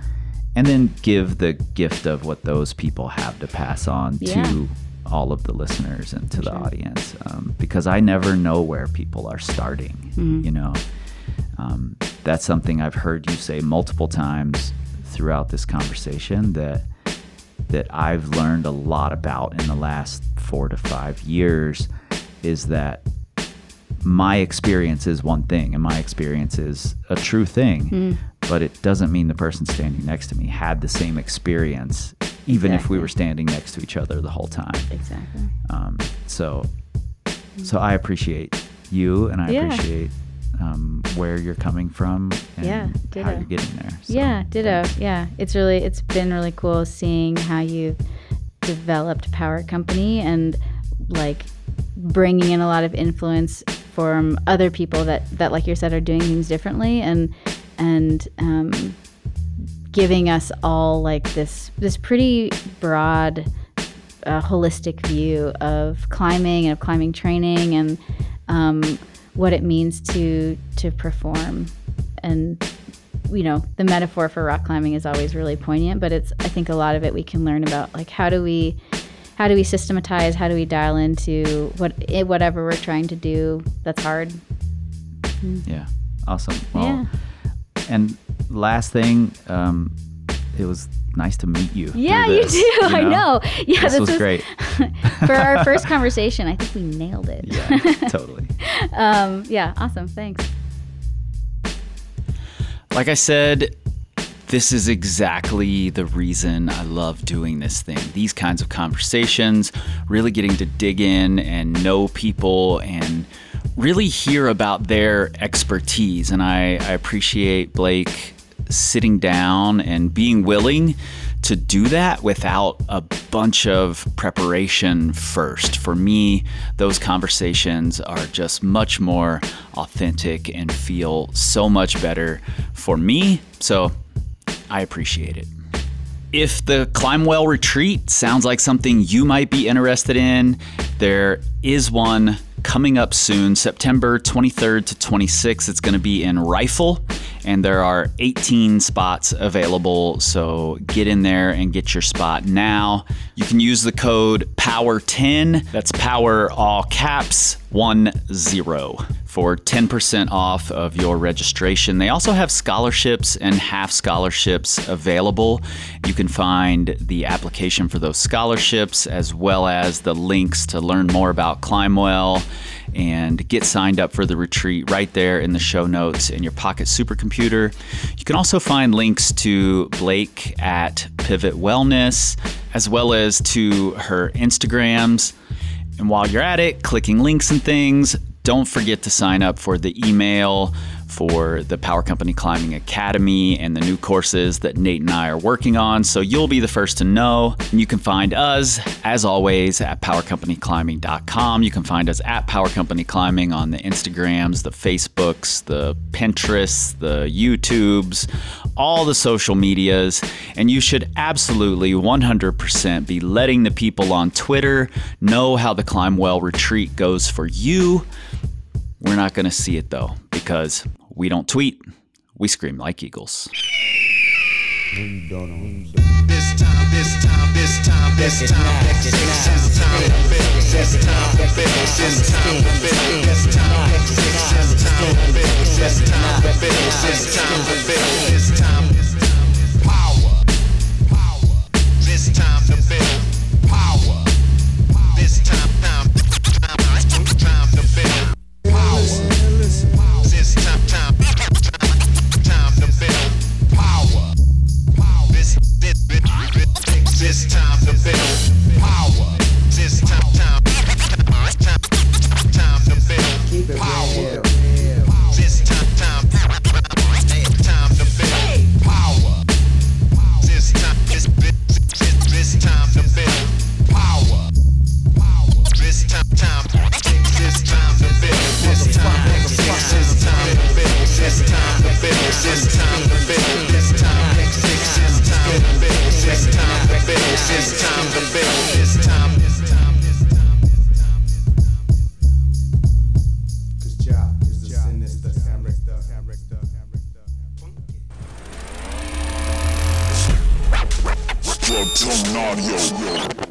and then give the gift of what those people have to pass on Yeah. to all of the listeners and to the audience. Um, because I never know where people are starting. Mm-hmm. You know, um, that's something I've heard you say multiple times throughout this conversation that that I've learned a lot about in the last four to five years is that my experience is one thing and my experience is a true thing, but it doesn't mean the person standing next to me had the same experience, even if we were standing next to each other the whole time. exactly Um, so, so I appreciate you and I Yeah. appreciate um, where you're coming from and Yeah, how you're getting there. So, yeah, ditto. Yeah, it's really it's been really cool seeing how you've developed Power Company and like bringing in a lot of influence from other people that that like you said are doing things differently and and um, giving us all like this this pretty broad uh, holistic view of climbing and of climbing training and um, what it means to to perform and you know the metaphor for rock climbing is always really poignant but it's i think a lot of it we can learn about like how do we how do we systematize how do we dial into what eh, whatever we're trying to do that's hard Yeah. Awesome. Well, yeah and last thing, um, it was nice to meet you. through yeah you this, do i know yeah This, was, great. for our first conversation i think we nailed it Yeah, totally. um, yeah awesome thanks Like I said, this is exactly the reason I love doing this thing. These kinds of conversations, really getting to dig in and know people and really hear about their expertise. And I, I appreciate Blake sitting down and being willing to do that without a bunch of preparation first. For me, those conversations are just much more authentic and feel so much better for me. So I appreciate it. If the Climbwell retreat sounds like something you might be interested in, there is one coming up soon, September 23rd to 26th. It's going to be in Rifle, and there are 18 spots available. So get in there and get your spot now. You can use the code POWER10, that's power all caps 10 for 10% off of your registration. They also have scholarships and half scholarships available. You can find the application for those scholarships as well as the links to learn more about Climbwell and get signed up for the retreat right there in the show notes in your pocket supercomputer. You can also find links to Blake at Pivot Wellness as well as to her Instagrams. And while you're at it, clicking links and things, don't forget to sign up for the email for the Power Company Climbing Academy and the new courses that Nate and I are working on. So you'll be the first to know. And you can find us, as always, at powercompanyclimbing.com. You can find us at Power Company Climbing on the Instagrams, the Facebooks, the Pinterests, the YouTubes, all the social medias. And you should absolutely 100% be letting the people on Twitter know how the Climbwell retreat goes for you. We're not going to see it though, because we don't tweet, we scream like eagles. It's time to build. It's time to fix. It's time to build. It's time to build. It's time to build. It's time. It's time. It's time. It's time. Cause job is the sin. It's the character. Character. Character. Structural audio.